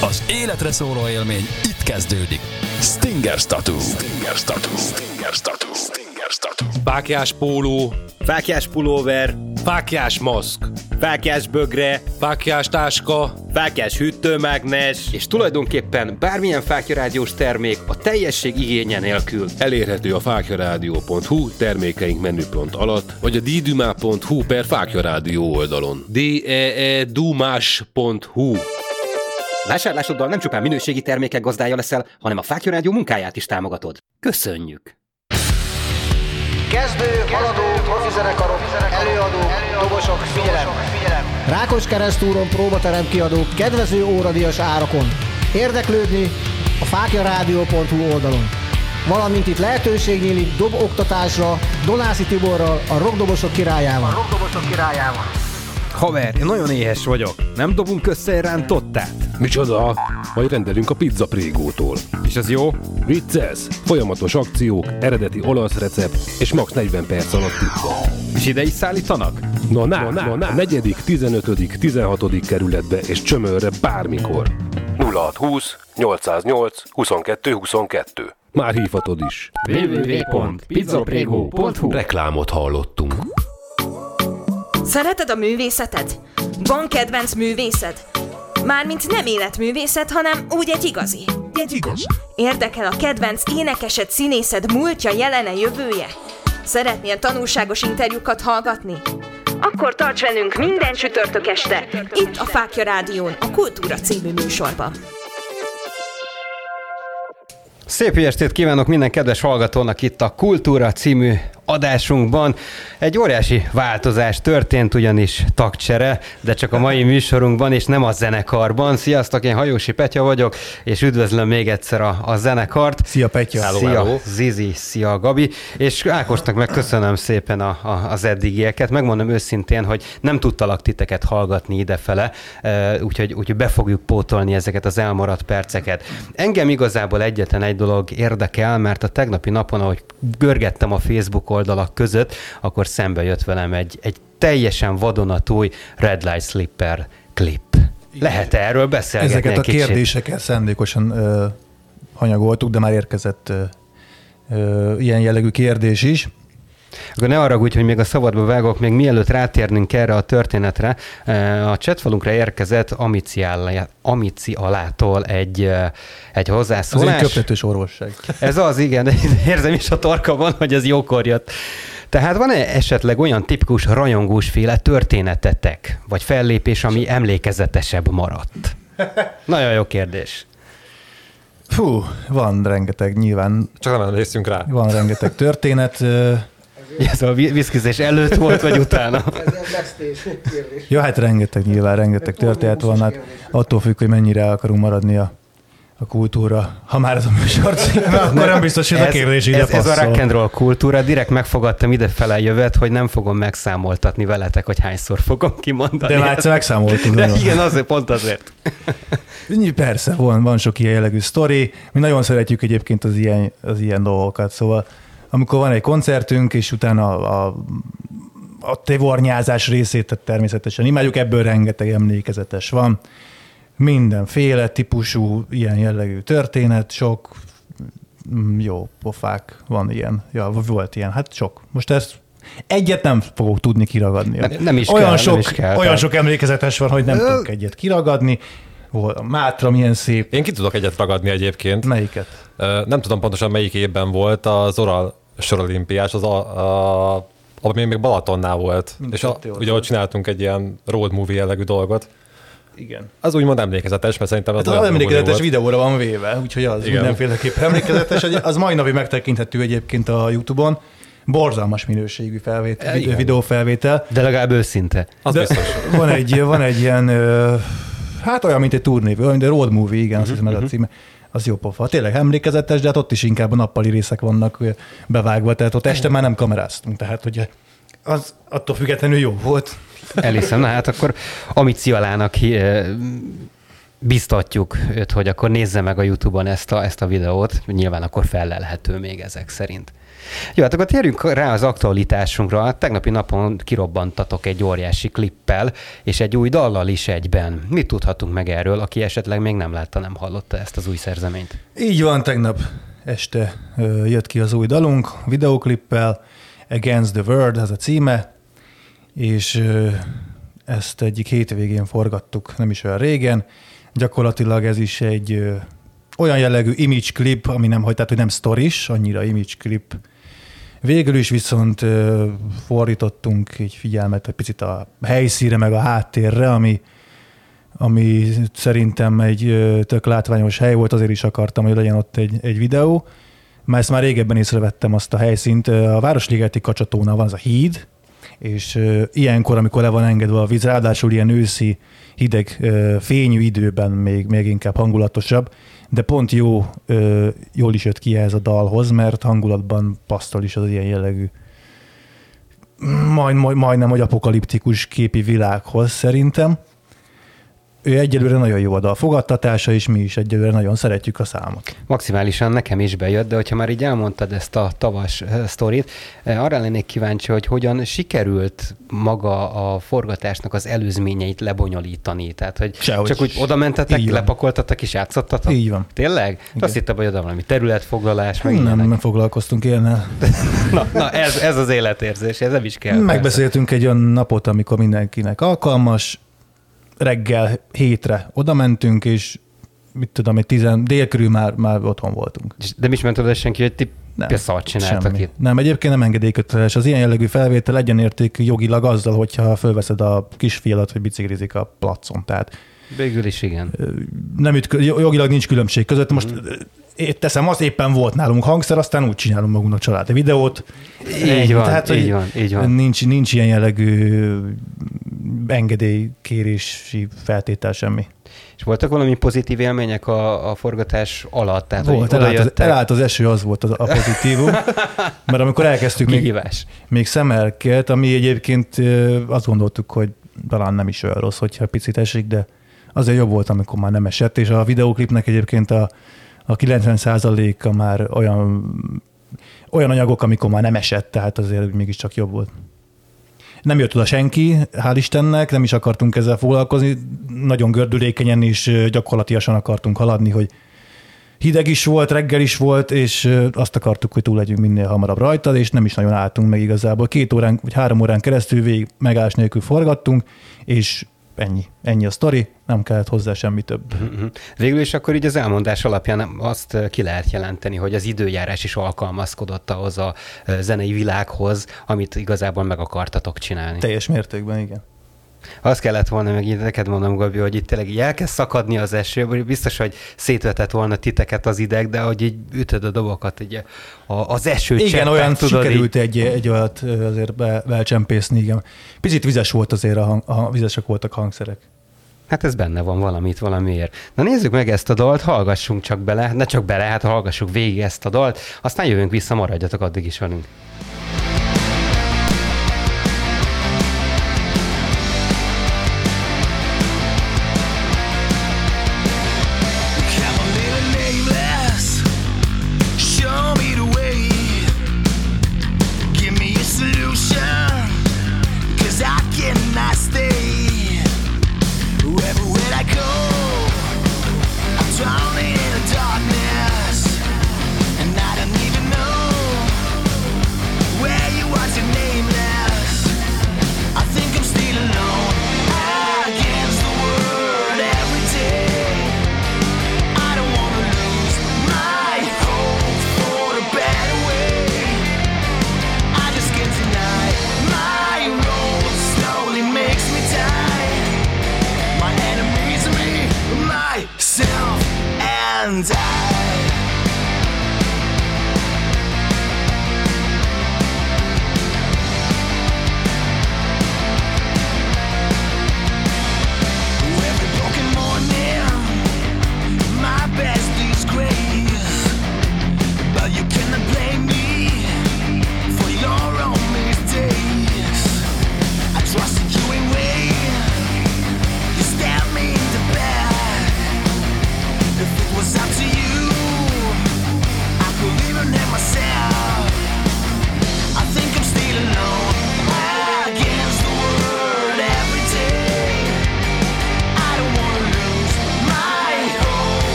Az életre szóló élmény itt kezdődik. Stinger Tattoo. Stinger Tattoo. Stinger Tattoo. Stinger Tattoo. Fákjás póló, Fákjás pulóver, fákjás maszk, fákjás bögre, fákjás táska, fákjás hűtőmágnes, és tulajdonképpen bármilyen fákjarádiós termék a teljesség igénye nélkül. elérhető a fákjarádió.hu termékeink menüpont alatt, vagy a ddumá.hu per fákjarádió oldalon. d e e dumás.hu Vásárlásoddal nem csupán minőségi termékek gazdája leszel, hanem a Fákja Rádió munkáját is támogatod. Köszönjük! Kezdő, haladó, profi zenekarok, előadók, Dobosok, figyelem! Rákos keresztúron próbaterem kiadók kedvező óradias árakon. Érdeklődni a fákjarádió.hu oldalon. Valamint itt lehetőség nyílik dob oktatásra Donászi Tiborral, a rockdobosok királyával. rockdobosok királyával. Haver, én nagyon éhes vagyok. Nem dobunk össze egy rántottát? Micsoda? Majd rendelünk a pizza prégótól. És az jó? Vicces, folyamatos akciók, eredeti olasz recept és max 40 perc alatt pizza. És ide is szállítanak? Na, na, na, na, na. A negyedik, 15., 16. kerületbe és csömörre bármikor. 0620 808 22 22. Már hívhatod is. www.pizzaprego.hu Reklámot hallottunk. Szereted a művészetet? Van kedvenc művészed? Mármint nem életművészet, hanem úgy egy igazi. Egy igaz. Érdekel a kedvenc énekesed, színészed múltja, jelene, jövője? Szeretnél tanulságos interjúkat hallgatni? Akkor tarts velünk minden csütörtök este, itt a Fákja Rádión, a Kultúra című műsorban. Szép estét kívánok minden kedves hallgatónak itt a Kultúra című adásunkban. Egy óriási változás történt ugyanis tagcsere, de csak a mai műsorunkban és nem a zenekarban. Sziasztok, én Hajósi Petya vagyok, és üdvözlöm még egyszer a, a zenekart. Szia Petya! Szia hello. Zizi, szia Gabi, és Ákosnak meg köszönöm szépen a, a, az eddigieket. Megmondom őszintén, hogy nem tudtalak titeket hallgatni idefele, úgyhogy, úgyhogy be fogjuk pótolni ezeket az elmaradt perceket. Engem igazából egyetlen egy dolog érdekel, mert a tegnapi napon, ahogy görgettem a Facebook oldalak között, akkor szembe jött velem egy, egy teljesen vadonatúj Red Light Slipper klip. Lehet erről beszélgetni Ezeket a kicsit? kérdéseket szándékosan ö, hanyagoltuk, de már érkezett ö, ö, ilyen jellegű kérdés is. Akkor ne arra hogy még a szabadba vágok, még mielőtt rátérnünk erre a történetre, eh, a chatfalunkra érkezett Amici, alá, Amici alától egy, eh, egy Az egy hozzászólás. köptetős orvosság. Ez az, igen, érzem is a torkamon, hogy ez jókor jött. Tehát van-e esetleg olyan tipikus rajongósféle történetetek, vagy fellépés, ami emlékezetesebb maradt? Nagyon jó kérdés. Fú, van rengeteg, nyilván Csak nem emlékszünk rá. van rengeteg történet. Ö, Ez a vi- viszkizés előtt volt, vagy utána? Ez ilyen backstage kérdés. Ja, hát rengeteg, nyilván rengeteg történet van, hát attól függ, hogy mennyire akarunk maradni a, a kultúra. Ha már ez a műsor címe, akkor nem biztos, hogy ez a kérdés ide ez, ez a rock and roll kultúra, direkt megfogadtam idefele jövet, hogy nem fogom megszámoltatni veletek, hogy hányszor fogom kimondani. De már egyszer megszámoltunk. De igen, azért, pont azért. Persze, van, van sok ilyen jellegű sztori. Mi nagyon szeretjük egyébként az ilyen, az ilyen dolgokat, szóval amikor van egy koncertünk, és utána a, a, a tevornyázás részét tehát természetesen imádjuk, ebből rengeteg emlékezetes van. Mindenféle típusú ilyen jellegű történet, sok mm, jó pofák van ilyen. Ja, volt ilyen, hát sok. Most ezt egyet nem fogok tudni kiragadni. Nem- nem is olyan kell, sok, nem is kell, olyan tehát- sok emlékezetes van, hogy nem tudok egyet kiragadni. Volt a Mátra milyen szép. Én ki tudok egyet ragadni egyébként. Melyiket? Ö, Nem tudom pontosan melyik évben volt az Oral soralimpiás, az a, a ami még Balatonnál volt. És a, ugye ott csináltunk egy ilyen road movie jellegű dolgot. Igen. Az úgymond emlékezetes, mert szerintem Hát az olyan emlékezetes volt. videóra van véve, úgyhogy az Igen. mindenféleképpen emlékezetes. Az mai napig megtekinthető egyébként a Youtube-on. Borzalmas minőségű felvétel, Igen. videófelvétel. De legalább őszinte. Az De biztos. van egy, van egy ilyen, hát olyan, mint egy turnév, olyan, de road movie, igen, azt hiszem ez a címe. Az jó pofa. Tényleg emlékezetes, de hát ott is inkább a nappali részek vannak bevágva, tehát ott este már nem kameráztunk, tehát hogy az attól függetlenül jó volt. Eliszem, na hát akkor Amici alának hi- eh, biztatjuk őt, hogy akkor nézze meg a Youtube-on ezt a, ezt a videót, nyilván akkor fellelhető még ezek szerint. Jó, hát akkor térjünk rá az aktualitásunkra. Tegnapi napon kirobbantatok egy óriási klippel, és egy új dallal is egyben. Mit tudhatunk meg erről, aki esetleg még nem látta, nem hallotta ezt az új szerzeményt? Így van, tegnap este jött ki az új dalunk, videoklippel, Against the World, ez a címe, és ezt egyik hétvégén forgattuk, nem is olyan régen. Gyakorlatilag ez is egy olyan jellegű image clip, ami nem, hogy, tehát, hogy nem stories, annyira image clip. Végül is viszont fordítottunk egy figyelmet egy picit a helyszíre, meg a háttérre, ami, ami szerintem egy tök látványos hely volt, azért is akartam, hogy legyen ott egy, egy videó. Már ezt már régebben észrevettem azt a helyszínt. A Városligeti Kacsatónál van az a híd, és ilyenkor, amikor le van engedve a víz, ráadásul ilyen őszi, hideg, fényű időben még, még inkább hangulatosabb, de pont jó, ö, jól is jött ki ez a dalhoz, mert hangulatban pasztol is az ilyen jellegű majd, majd, majdnem, hogy apokaliptikus képi világhoz szerintem. Ő egyelőre nagyon jó a dal fogadtatása, és mi is egyelőre nagyon szeretjük a számot. Maximálisan nekem is bejött, de hogyha már így elmondtad ezt a tavas sztorit, arra lennék kíváncsi, hogy hogyan sikerült maga a forgatásnak az előzményeit lebonyolítani. Tehát, hogy Sehogy. csak úgy oda mentetek, lepakoltatok és játszottatok? Így van. Tényleg? Igen. Azt hittem, hogy oda valami területfoglalás, meg Nem, ilyenek. nem foglalkoztunk ilyennel. Na, na ez, ez az életérzés, ez nem is kell. persze. Megbeszéltünk egy olyan napot, amikor mindenkinek alkalmas, reggel hétre oda mentünk, és mit tudom, egy tizen, dél körül már, már otthon voltunk. De mi is ment oda senki, hogy ti Nem, szart csináltak semmi. itt. Nem, egyébként nem engedélyköteles. Az ilyen jellegű felvétel egyenérték jogilag azzal, hogyha fölveszed a kisfiadat, hogy biciklizik a placon. Tehát Végül is igen. nem ütkö, jogilag nincs különbség között. Most Mhm. Én teszem, az éppen volt nálunk hangszer, aztán úgy csinálunk magunknak családi videót. Így van, hogy így van, így van. Nincs, nincs ilyen jellegű engedélykérési feltétel semmi. És voltak valami pozitív élmények a, a forgatás alatt? Tehát, Volt, elállt az, elállt az eső, az volt az, a pozitívum. Mert amikor elkezdtük még, kihívás. még szemelkelt, ami egyébként azt gondoltuk, hogy talán nem is olyan rossz, hogyha picit esik, de azért jobb volt, amikor már nem esett, és a videóklipnek egyébként a, a 90%-a már olyan, olyan anyagok, amikor már nem esett, tehát azért mégiscsak jobb volt. Nem jött oda senki, hál' Istennek, nem is akartunk ezzel foglalkozni, nagyon gördülékenyen és ö, gyakorlatilag akartunk haladni, hogy hideg is volt, reggel is volt, és azt akartuk, hogy túl legyünk minél hamarabb rajta, és nem is nagyon álltunk meg igazából. Két órán, vagy három órán keresztül végig megállás nélkül forgattunk, és ennyi. Ennyi a sztori, nem kellett hozzá semmi több. Mhm. Végül is akkor így az elmondás alapján azt ki lehet jelenteni, hogy az időjárás is alkalmazkodott ahhoz a zenei világhoz, amit igazából meg akartatok csinálni. Teljes mértékben, igen. Azt kellett volna, meg így neked mondom, Gabi, hogy itt tényleg így elkezd szakadni az eső, hogy biztos, hogy szétvetett volna titeket az ideg, de hogy így ütöd a dobokat, így a, az eső Igen, cseppet, olyan tudod, sikerült egy, egy olyat azért be, belcsempészni, igen. Picit vizes volt azért, a, hang, a vizesek voltak hangszerek. Hát ez benne van valamit, valamiért. Na nézzük meg ezt a dalt, hallgassunk csak bele, ne csak bele, hát hallgassuk végig ezt a dalt, aztán jövünk vissza, maradjatok addig is velünk.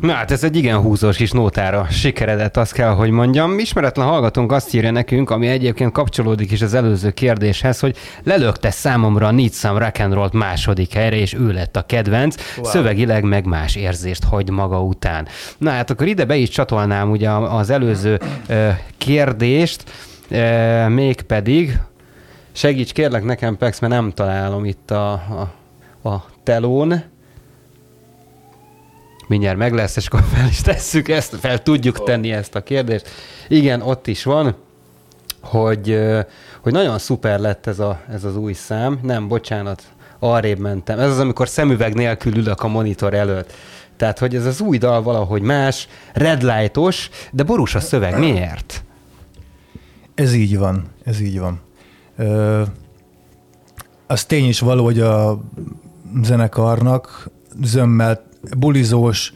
Na hát ez egy igen húzós kis nótára sikeredett, azt kell, hogy mondjam. Ismeretlen hallgatónk azt írja nekünk, ami egyébként kapcsolódik is az előző kérdéshez, hogy lelökte számomra a Need Some Rock and Roll-t második helyre, és ő lett a kedvenc, wow. szövegileg meg más érzést hagy maga után. Na hát akkor ide be is csatolnám ugye az előző ö, kérdést, ö, mégpedig, segíts kérlek nekem, Pex, mert nem találom itt a, a, a telón, mindjárt meg lesz, és akkor fel is tesszük ezt, fel tudjuk tenni ezt a kérdést. Igen, ott is van, hogy, hogy nagyon szuper lett ez, a, ez az új szám. Nem, bocsánat, arrébb mentem. Ez az, amikor szemüveg nélkül ülök a monitor előtt. Tehát, hogy ez az új dal valahogy más, redlightos, de borús a szöveg. Miért? Ez így van, ez így van. Ö, az tény is való, hogy a zenekarnak zömmel bulizós,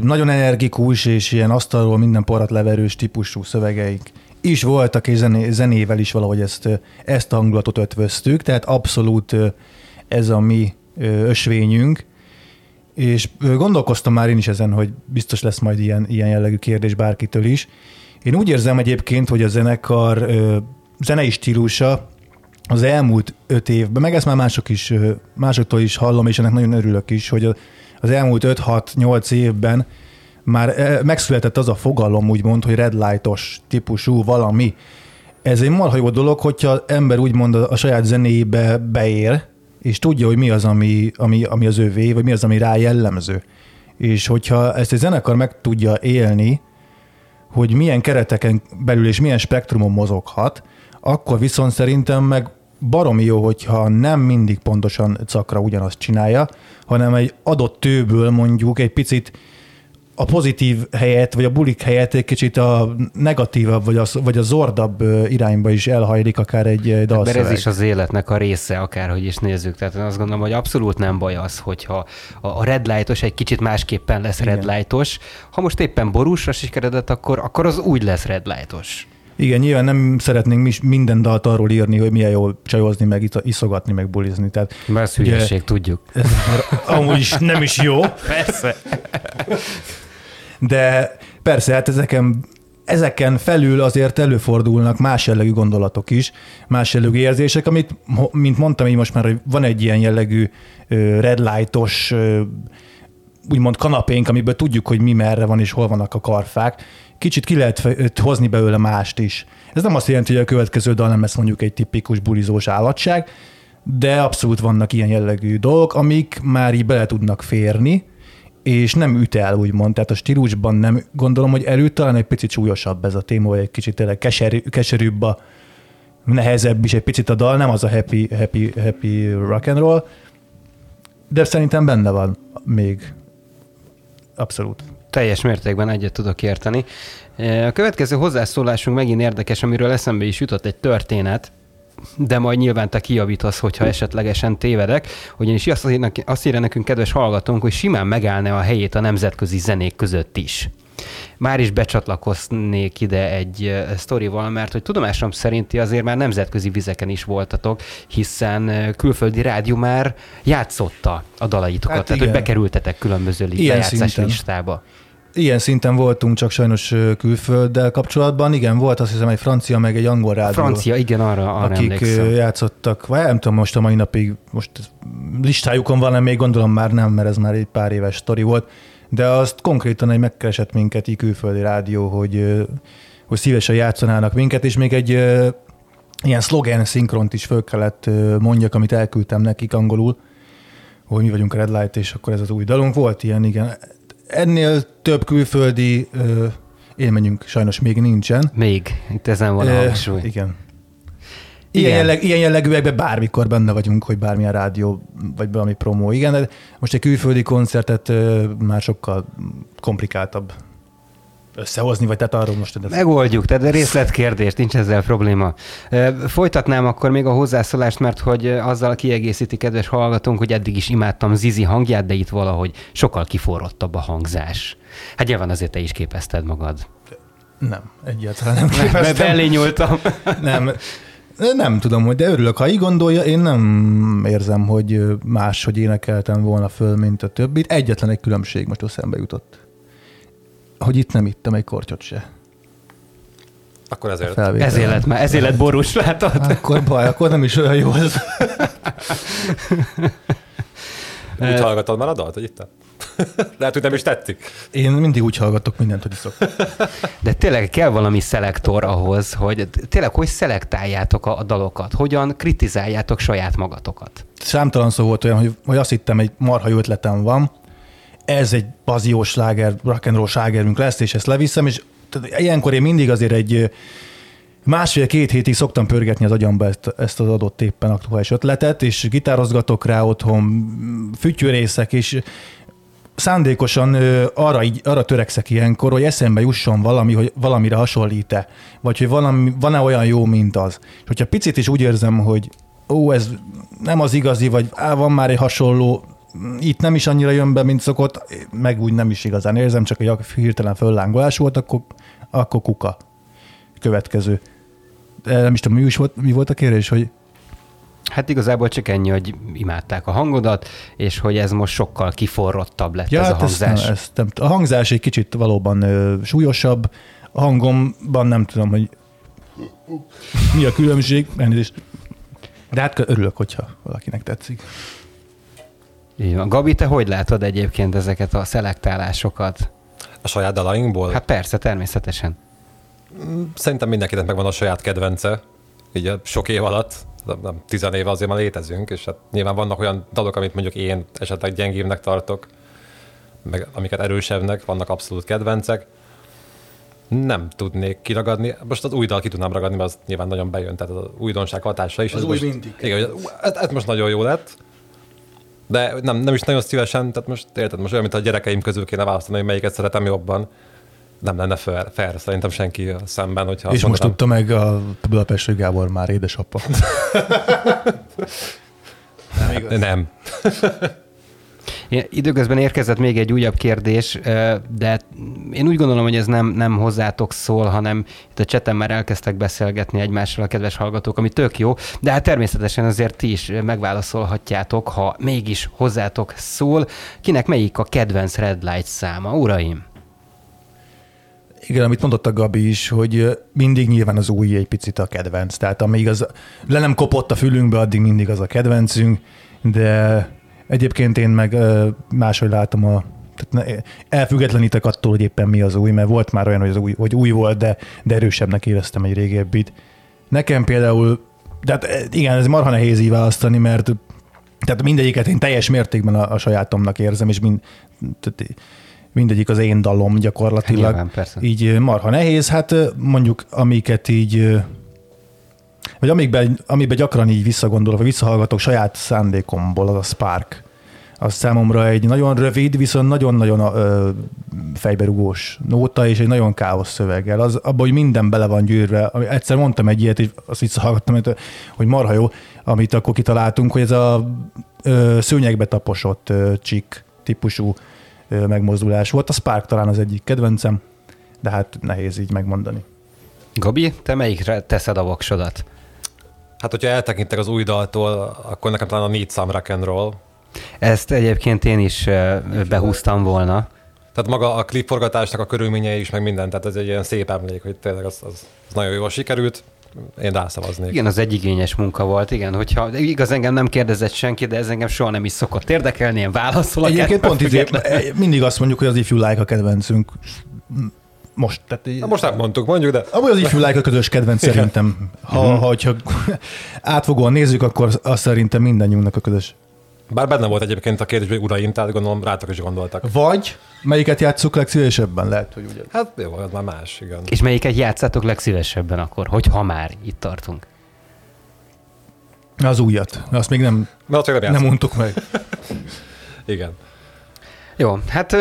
nagyon energikus és ilyen asztalról minden parat leverős típusú szövegeik is voltak, és zené, zenével is valahogy ezt, ezt a hangulatot ötvöztük, tehát abszolút ez a mi ösvényünk, és gondolkoztam már én is ezen, hogy biztos lesz majd ilyen, ilyen jellegű kérdés bárkitől is. Én úgy érzem egyébként, hogy a zenekar zenei stílusa az elmúlt öt évben, meg ezt már mások is, másoktól is hallom, és ennek nagyon örülök is, hogy a- az elmúlt 5-6-8 évben már eh, megszületett az a fogalom, úgymond, hogy red lightos típusú valami. Ez egy marha jó dolog, hogyha az ember úgymond a, saját zenébe beér, és tudja, hogy mi az, ami, ami, ami az övé, vagy mi az, ami rá jellemző. És hogyha ezt egy zenekar meg tudja élni, hogy milyen kereteken belül és milyen spektrumon mozoghat, akkor viszont szerintem meg baromi jó, hogyha nem mindig pontosan cakra ugyanazt csinálja, hanem egy adott tőből mondjuk egy picit a pozitív helyet, vagy a bulik helyet egy kicsit a negatívabb, vagy a, vagy a zordabb irányba is elhajlik akár egy ö, Mert dalszöveg. ez is az életnek a része, akárhogy is nézzük. Tehát én azt gondolom, hogy abszolút nem baj az, hogyha a red lightos egy kicsit másképpen lesz red Igen. lightos. Ha most éppen borúsra sikeredett, akkor, akkor az úgy lesz red lightos. Igen, nyilván nem szeretnénk mi minden dalt arról írni, hogy milyen jó csajozni, meg iszogatni, meg bulizni. Tehát Mert ez Ugye- hülyeség, tudjuk. ez amúgy is nem is jó. Persze. De persze, hát ezeken, ezeken felül azért előfordulnak más jellegű gondolatok is, más jellegű érzések, amit, mint mondtam így most már, hogy van egy ilyen jellegű red lightos, úgymond kanapénk, amiből tudjuk, hogy mi merre van és hol vannak a karfák. Kicsit ki lehet hozni belőle mást is. Ez nem azt jelenti, hogy a következő dal nem lesz mondjuk egy tipikus bulizós állatság, de abszolút vannak ilyen jellegű dolgok, amik már így bele tudnak férni, és nem üt el, úgymond. Tehát a stílusban nem gondolom, hogy előtt talán egy picit súlyosabb ez a téma, vagy egy kicsit tényleg keserű, keserűbb a nehezebb is egy picit a dal, nem az a happy, happy, happy rock and roll, de szerintem benne van még. Abszolút. Teljes mértékben egyet tudok érteni. E, A következő hozzászólásunk megint érdekes, amiről eszembe is jutott egy történet, de majd nyilván te kijavítasz, hogyha esetlegesen tévedek, ugyanis azt írja, azt írja nekünk kedves hallgatónk, hogy simán megállna a helyét a nemzetközi zenék között is. Már is becsatlakoznék ide egy uh, sztorival, mert hogy tudomásom szerinti azért már nemzetközi vizeken is voltatok, hiszen uh, külföldi rádió már játszotta a dalaitokat, Hát tehát hogy igen. bekerültetek különböző li- Ilyen lejátszás szinten. listába. Ilyen szinten voltunk, csak sajnos külfölddel kapcsolatban. Igen, volt azt hiszem egy francia, meg egy angol rádió. Francia, igen, arra, arra akik emlékszem. játszottak, vagy nem tudom most a mai napig, most listájukon van még gondolom már nem, mert ez már egy pár éves sztori volt, de azt konkrétan egy megkeresett minket, így külföldi rádió, hogy, hogy szívesen játszanának minket, és még egy ilyen szlogen szinkront is föl kellett mondjak, amit elküldtem nekik angolul, hogy mi vagyunk a Red Light, és akkor ez az új dalunk. Volt ilyen, igen. Ennél több külföldi ö, élményünk sajnos még nincsen. Még, itt ezen van a hangsúly. Igen. Ilyen, Igen. jelleg, ilyen jellegűekben bármikor benne vagyunk, hogy bármilyen rádió, vagy valami promó. Igen, de most egy külföldi koncertet ö, már sokkal komplikáltabb összehozni, vagy tehát arról most... Ez... Megoldjuk, tehát részletkérdés, nincs ezzel probléma. Folytatnám akkor még a hozzászólást, mert hogy azzal kiegészíti kedves hallgatónk, hogy eddig is imádtam Zizi hangját, de itt valahogy sokkal kiforrottabb a hangzás. Hát nyilván azért te is képezted magad. Nem, egyáltalán nem képeztem. Belé nyúltam. Nem, nem tudom, hogy de örülök. Ha így gondolja, én nem érzem, hogy máshogy énekeltem volna föl, mint a többit. Egyetlen egy különbség most eszembe jutott. Hogy itt nem ittam egy kortyot se. Akkor ezért. Felvétel. Ezért lett, már, ezért lett borús, látod? Akkor baj, akkor nem is olyan jó ez. Úgy hallgatod már a dalt, hogy itt? Lehet, hogy nem is tetszik. Én mindig úgy hallgatok mindent, hogy iszok. De tényleg kell valami szelektor ahhoz, hogy tényleg hogy szelektáljátok a, a dalokat, hogyan kritizáljátok saját magatokat. Számtalan szó volt olyan, hogy, hogy azt hittem, egy marha jó ötletem van, ez egy baziós sláger, rock and roll slágerünk lesz, és ezt leviszem, és tehát ilyenkor én mindig azért egy másfél-két hétig szoktam pörgetni az agyamba ezt, ezt az adott éppen aktuális ötletet, és gitározgatok rá otthon, fütyűrészek, és szándékosan arra, így, arra törekszek ilyenkor, hogy eszembe jusson valami, hogy valamire hasonlít-e, vagy hogy valami, van-e olyan jó, mint az. És hogyha picit is úgy érzem, hogy ó, ez nem az igazi, vagy á, van már egy hasonló, itt nem is annyira jön be, mint szokott, meg úgy nem is igazán érzem, csak egy hirtelen föllángolás volt, akkor, akkor kuka. Következő. De nem is tudom, mi, is volt, mi volt a kérdés, hogy Hát igazából csak ennyi, hogy imádták a hangodat, és hogy ez most sokkal kiforrottabb lett ez a hát ezt hangzás. nem, ezt nem, a hangzás egy kicsit valóban ö, súlyosabb, a hangomban nem tudom, hogy mi a különbség, elnézést. De hát örülök, hogyha valakinek tetszik. Így van. Gabi, te hogy látod egyébként ezeket a szelektálásokat? A saját dalainkból? Hát persze, természetesen. Szerintem mindenkinek megvan a saját kedvence, így a sok év alatt, nem, tizen éve azért már létezünk, és hát nyilván vannak olyan dalok, amit mondjuk én esetleg gyengébbnek tartok, meg amiket erősebbnek, vannak abszolút kedvencek. Nem tudnék kiragadni. Most az új dal ki tudnám ragadni, mert az nyilván nagyon bejön, tehát az újdonság hatása is. Az Ez új most, mindig. Igen, hogy ez, ez, most nagyon jó lett. De nem, nem is nagyon szívesen, tehát most érted, most olyan, mint a gyerekeim közül kéne választani, hogy melyiket szeretem jobban. Nem lenne fair, fair szerintem senki szemben, hogyha És most tudta meg a Budapesti Gábor már édesapa. nem igaz. Nem. Én- Időközben érkezett még egy újabb kérdés, de én úgy gondolom, hogy ez nem, nem hozzátok szól, hanem itt a cseten már elkezdtek beszélgetni egymással a kedves hallgatók, ami tök jó, de hát természetesen azért ti is megválaszolhatjátok, ha mégis hozzátok szól. Kinek melyik a kedvenc Red Light száma, uraim? Igen, amit mondott a Gabi is, hogy mindig nyilván az új egy picit a kedvenc. Tehát amíg az le nem kopott a fülünkbe, addig mindig az a kedvencünk, de egyébként én meg máshogy látom a tehát elfüggetlenítek attól, hogy éppen mi az új, mert volt már olyan, hogy, az új, hogy új volt, de, de erősebbnek éreztem egy régebbit. Nekem például, de hát eh, igen, ez marha nehéz így választani, mert tehát mindegyiket én teljes mértékben a, a sajátomnak érzem, és mind, tehát mindegyik az én dalom gyakorlatilag. Nyilván, persze. Így marha nehéz, hát mondjuk amiket így, vagy amikben, amiben gyakran így visszagondolok, vagy visszahallgatok saját szándékomból, az a Spark. Az számomra egy nagyon rövid, viszont nagyon-nagyon fejberugós nóta, és egy nagyon káosz szöveggel. Az, abban, hogy minden bele van gyűrve. Egyszer mondtam egy ilyet, és azt visszahallgattam, hogy marha jó, amit akkor kitaláltunk, hogy ez a ö, szőnyegbe taposott ö, csik típusú ö, megmozdulás volt. A Spark talán az egyik kedvencem, de hát nehéz így megmondani. Gabi, te melyikre teszed a voksodat? Hát, hogyha eltekintek az új daltól, akkor nekem talán a Need Some Rock and Roll. Ezt egyébként én is behúztam volna. Tehát maga a klipforgatásnak a körülményei is, meg minden, tehát ez egy ilyen szép emlék, hogy tényleg az, az, az nagyon jól sikerült. én rászavaznék. Igen, az egy igényes munka volt, igen, hogyha igaz engem nem kérdezett senki, de ez engem soha nem is szokott érdekelni, én válaszolok. Egyébként pont izé, függetlenül. mindig azt mondjuk, hogy az ifjú like a kedvencünk. Most, tehát így- Na, most nem mondtuk, mondjuk, de Amúgy az ifjú like a közös kedvenc szerintem. Ha, ha hogyha átfogóan nézzük, akkor azt szerintem mindannyiunknak a közös. bár benne volt egyébként a kérdésben, hogy uraim, tehát gondolom rátok is gondoltak. Vagy melyiket játsszuk legszívesebben? Lehet, hogy ugye. Hát jó, az már más, igen. És melyiket játszátok legszívesebben akkor, hogyha már itt tartunk? Az újat. Azt még nem, Mert csak nem nem mondtuk meg. Igen. Jó, hát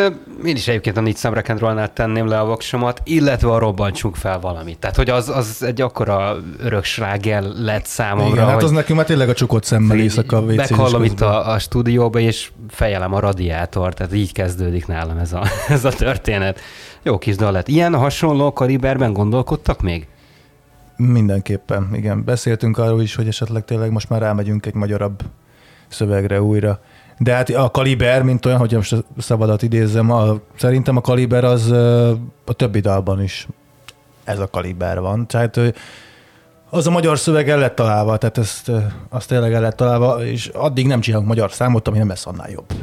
én is egyébként a négy Rock'n'Rollnál tenném le a voksomat, illetve a robbantsunk fel valamit. Tehát, hogy az, az egy akkora örök sláger lett számomra, Igen, hát az nekünk már tényleg a csukott szemmel éjszaka a wc meghallom itt a, a stúdióba, és fejelem a radiátor, tehát így kezdődik nálam ez a, ez a történet. Jó kis dal lett. Ilyen hasonló kaliberben gondolkodtak még? Mindenképpen, igen. Beszéltünk arról is, hogy esetleg tényleg most már rámegyünk egy magyarabb szövegre újra. De hát a kaliber, mint olyan, hogy most szabadat idézzem, a, szerintem a kaliber az a többi dalban is ez a kaliber van. Tehát az a magyar szöveg el lett találva, tehát ezt, azt tényleg el lett találva, és addig nem csinálunk magyar számot, ami nem lesz annál jobb.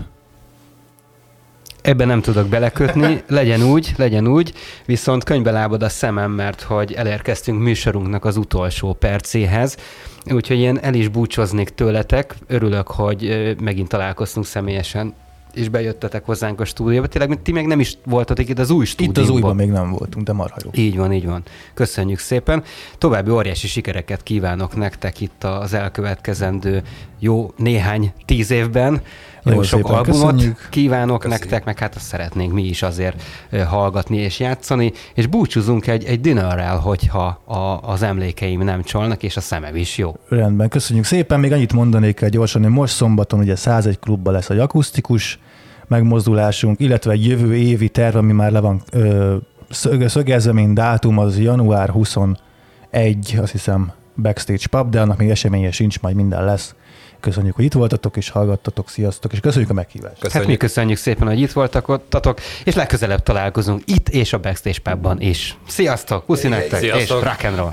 Ebben nem tudok belekötni, legyen úgy, legyen úgy, viszont könyvbe lábad a szemem, mert hogy elérkeztünk műsorunknak az utolsó percéhez, úgyhogy én el is búcsoznék tőletek, örülök, hogy megint találkoztunk személyesen, és bejöttetek hozzánk a stúdióba. Tényleg ti még nem is voltatok itt az új Itt stúdióban. az újban még nem voltunk, de marha jó. Így van, így van. Köszönjük szépen. További óriási sikereket kívánok nektek itt az elkövetkezendő jó néhány tíz évben. Nagyon sok albumot köszönjük. kívánok Köszönjük. nektek, meg hát azt szeretnénk mi is azért hallgatni és játszani, és búcsúzunk egy, egy dinnerrel, hogyha a, az emlékeim nem csalnak, és a szemem is jó. Rendben, köszönjük szépen. Még annyit mondanék el gyorsan, hogy most szombaton ugye 101 klubban lesz egy akusztikus megmozdulásunk, illetve egy jövő évi terv, ami már le van ö, szög- szögezve, mint dátum, az január 21, azt hiszem, Backstage Pub, de annak még eseménye sincs, majd minden lesz. Köszönjük, hogy itt voltatok és hallgattatok, sziasztok, és köszönjük a meghívást. Hát mi Köszönjük. köszönjük szépen, hogy itt voltak ottatok, és legközelebb találkozunk itt és a Backstage Pubban is. Sziasztok, puszi nektek, és rock and roll!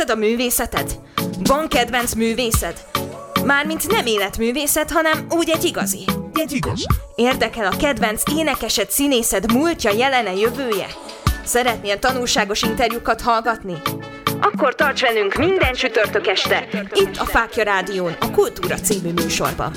Szereted a művészetet? Van kedvenc művészed? Mármint nem életművészet, hanem úgy egy igazi. Egy igaz. Érdekel a kedvenc énekesed, színészed múltja, jelene, jövője? Szeretnél tanulságos interjúkat hallgatni? Akkor tarts velünk minden csütörtök este, itt a Fákja Rádión, a Kultúra című műsorban.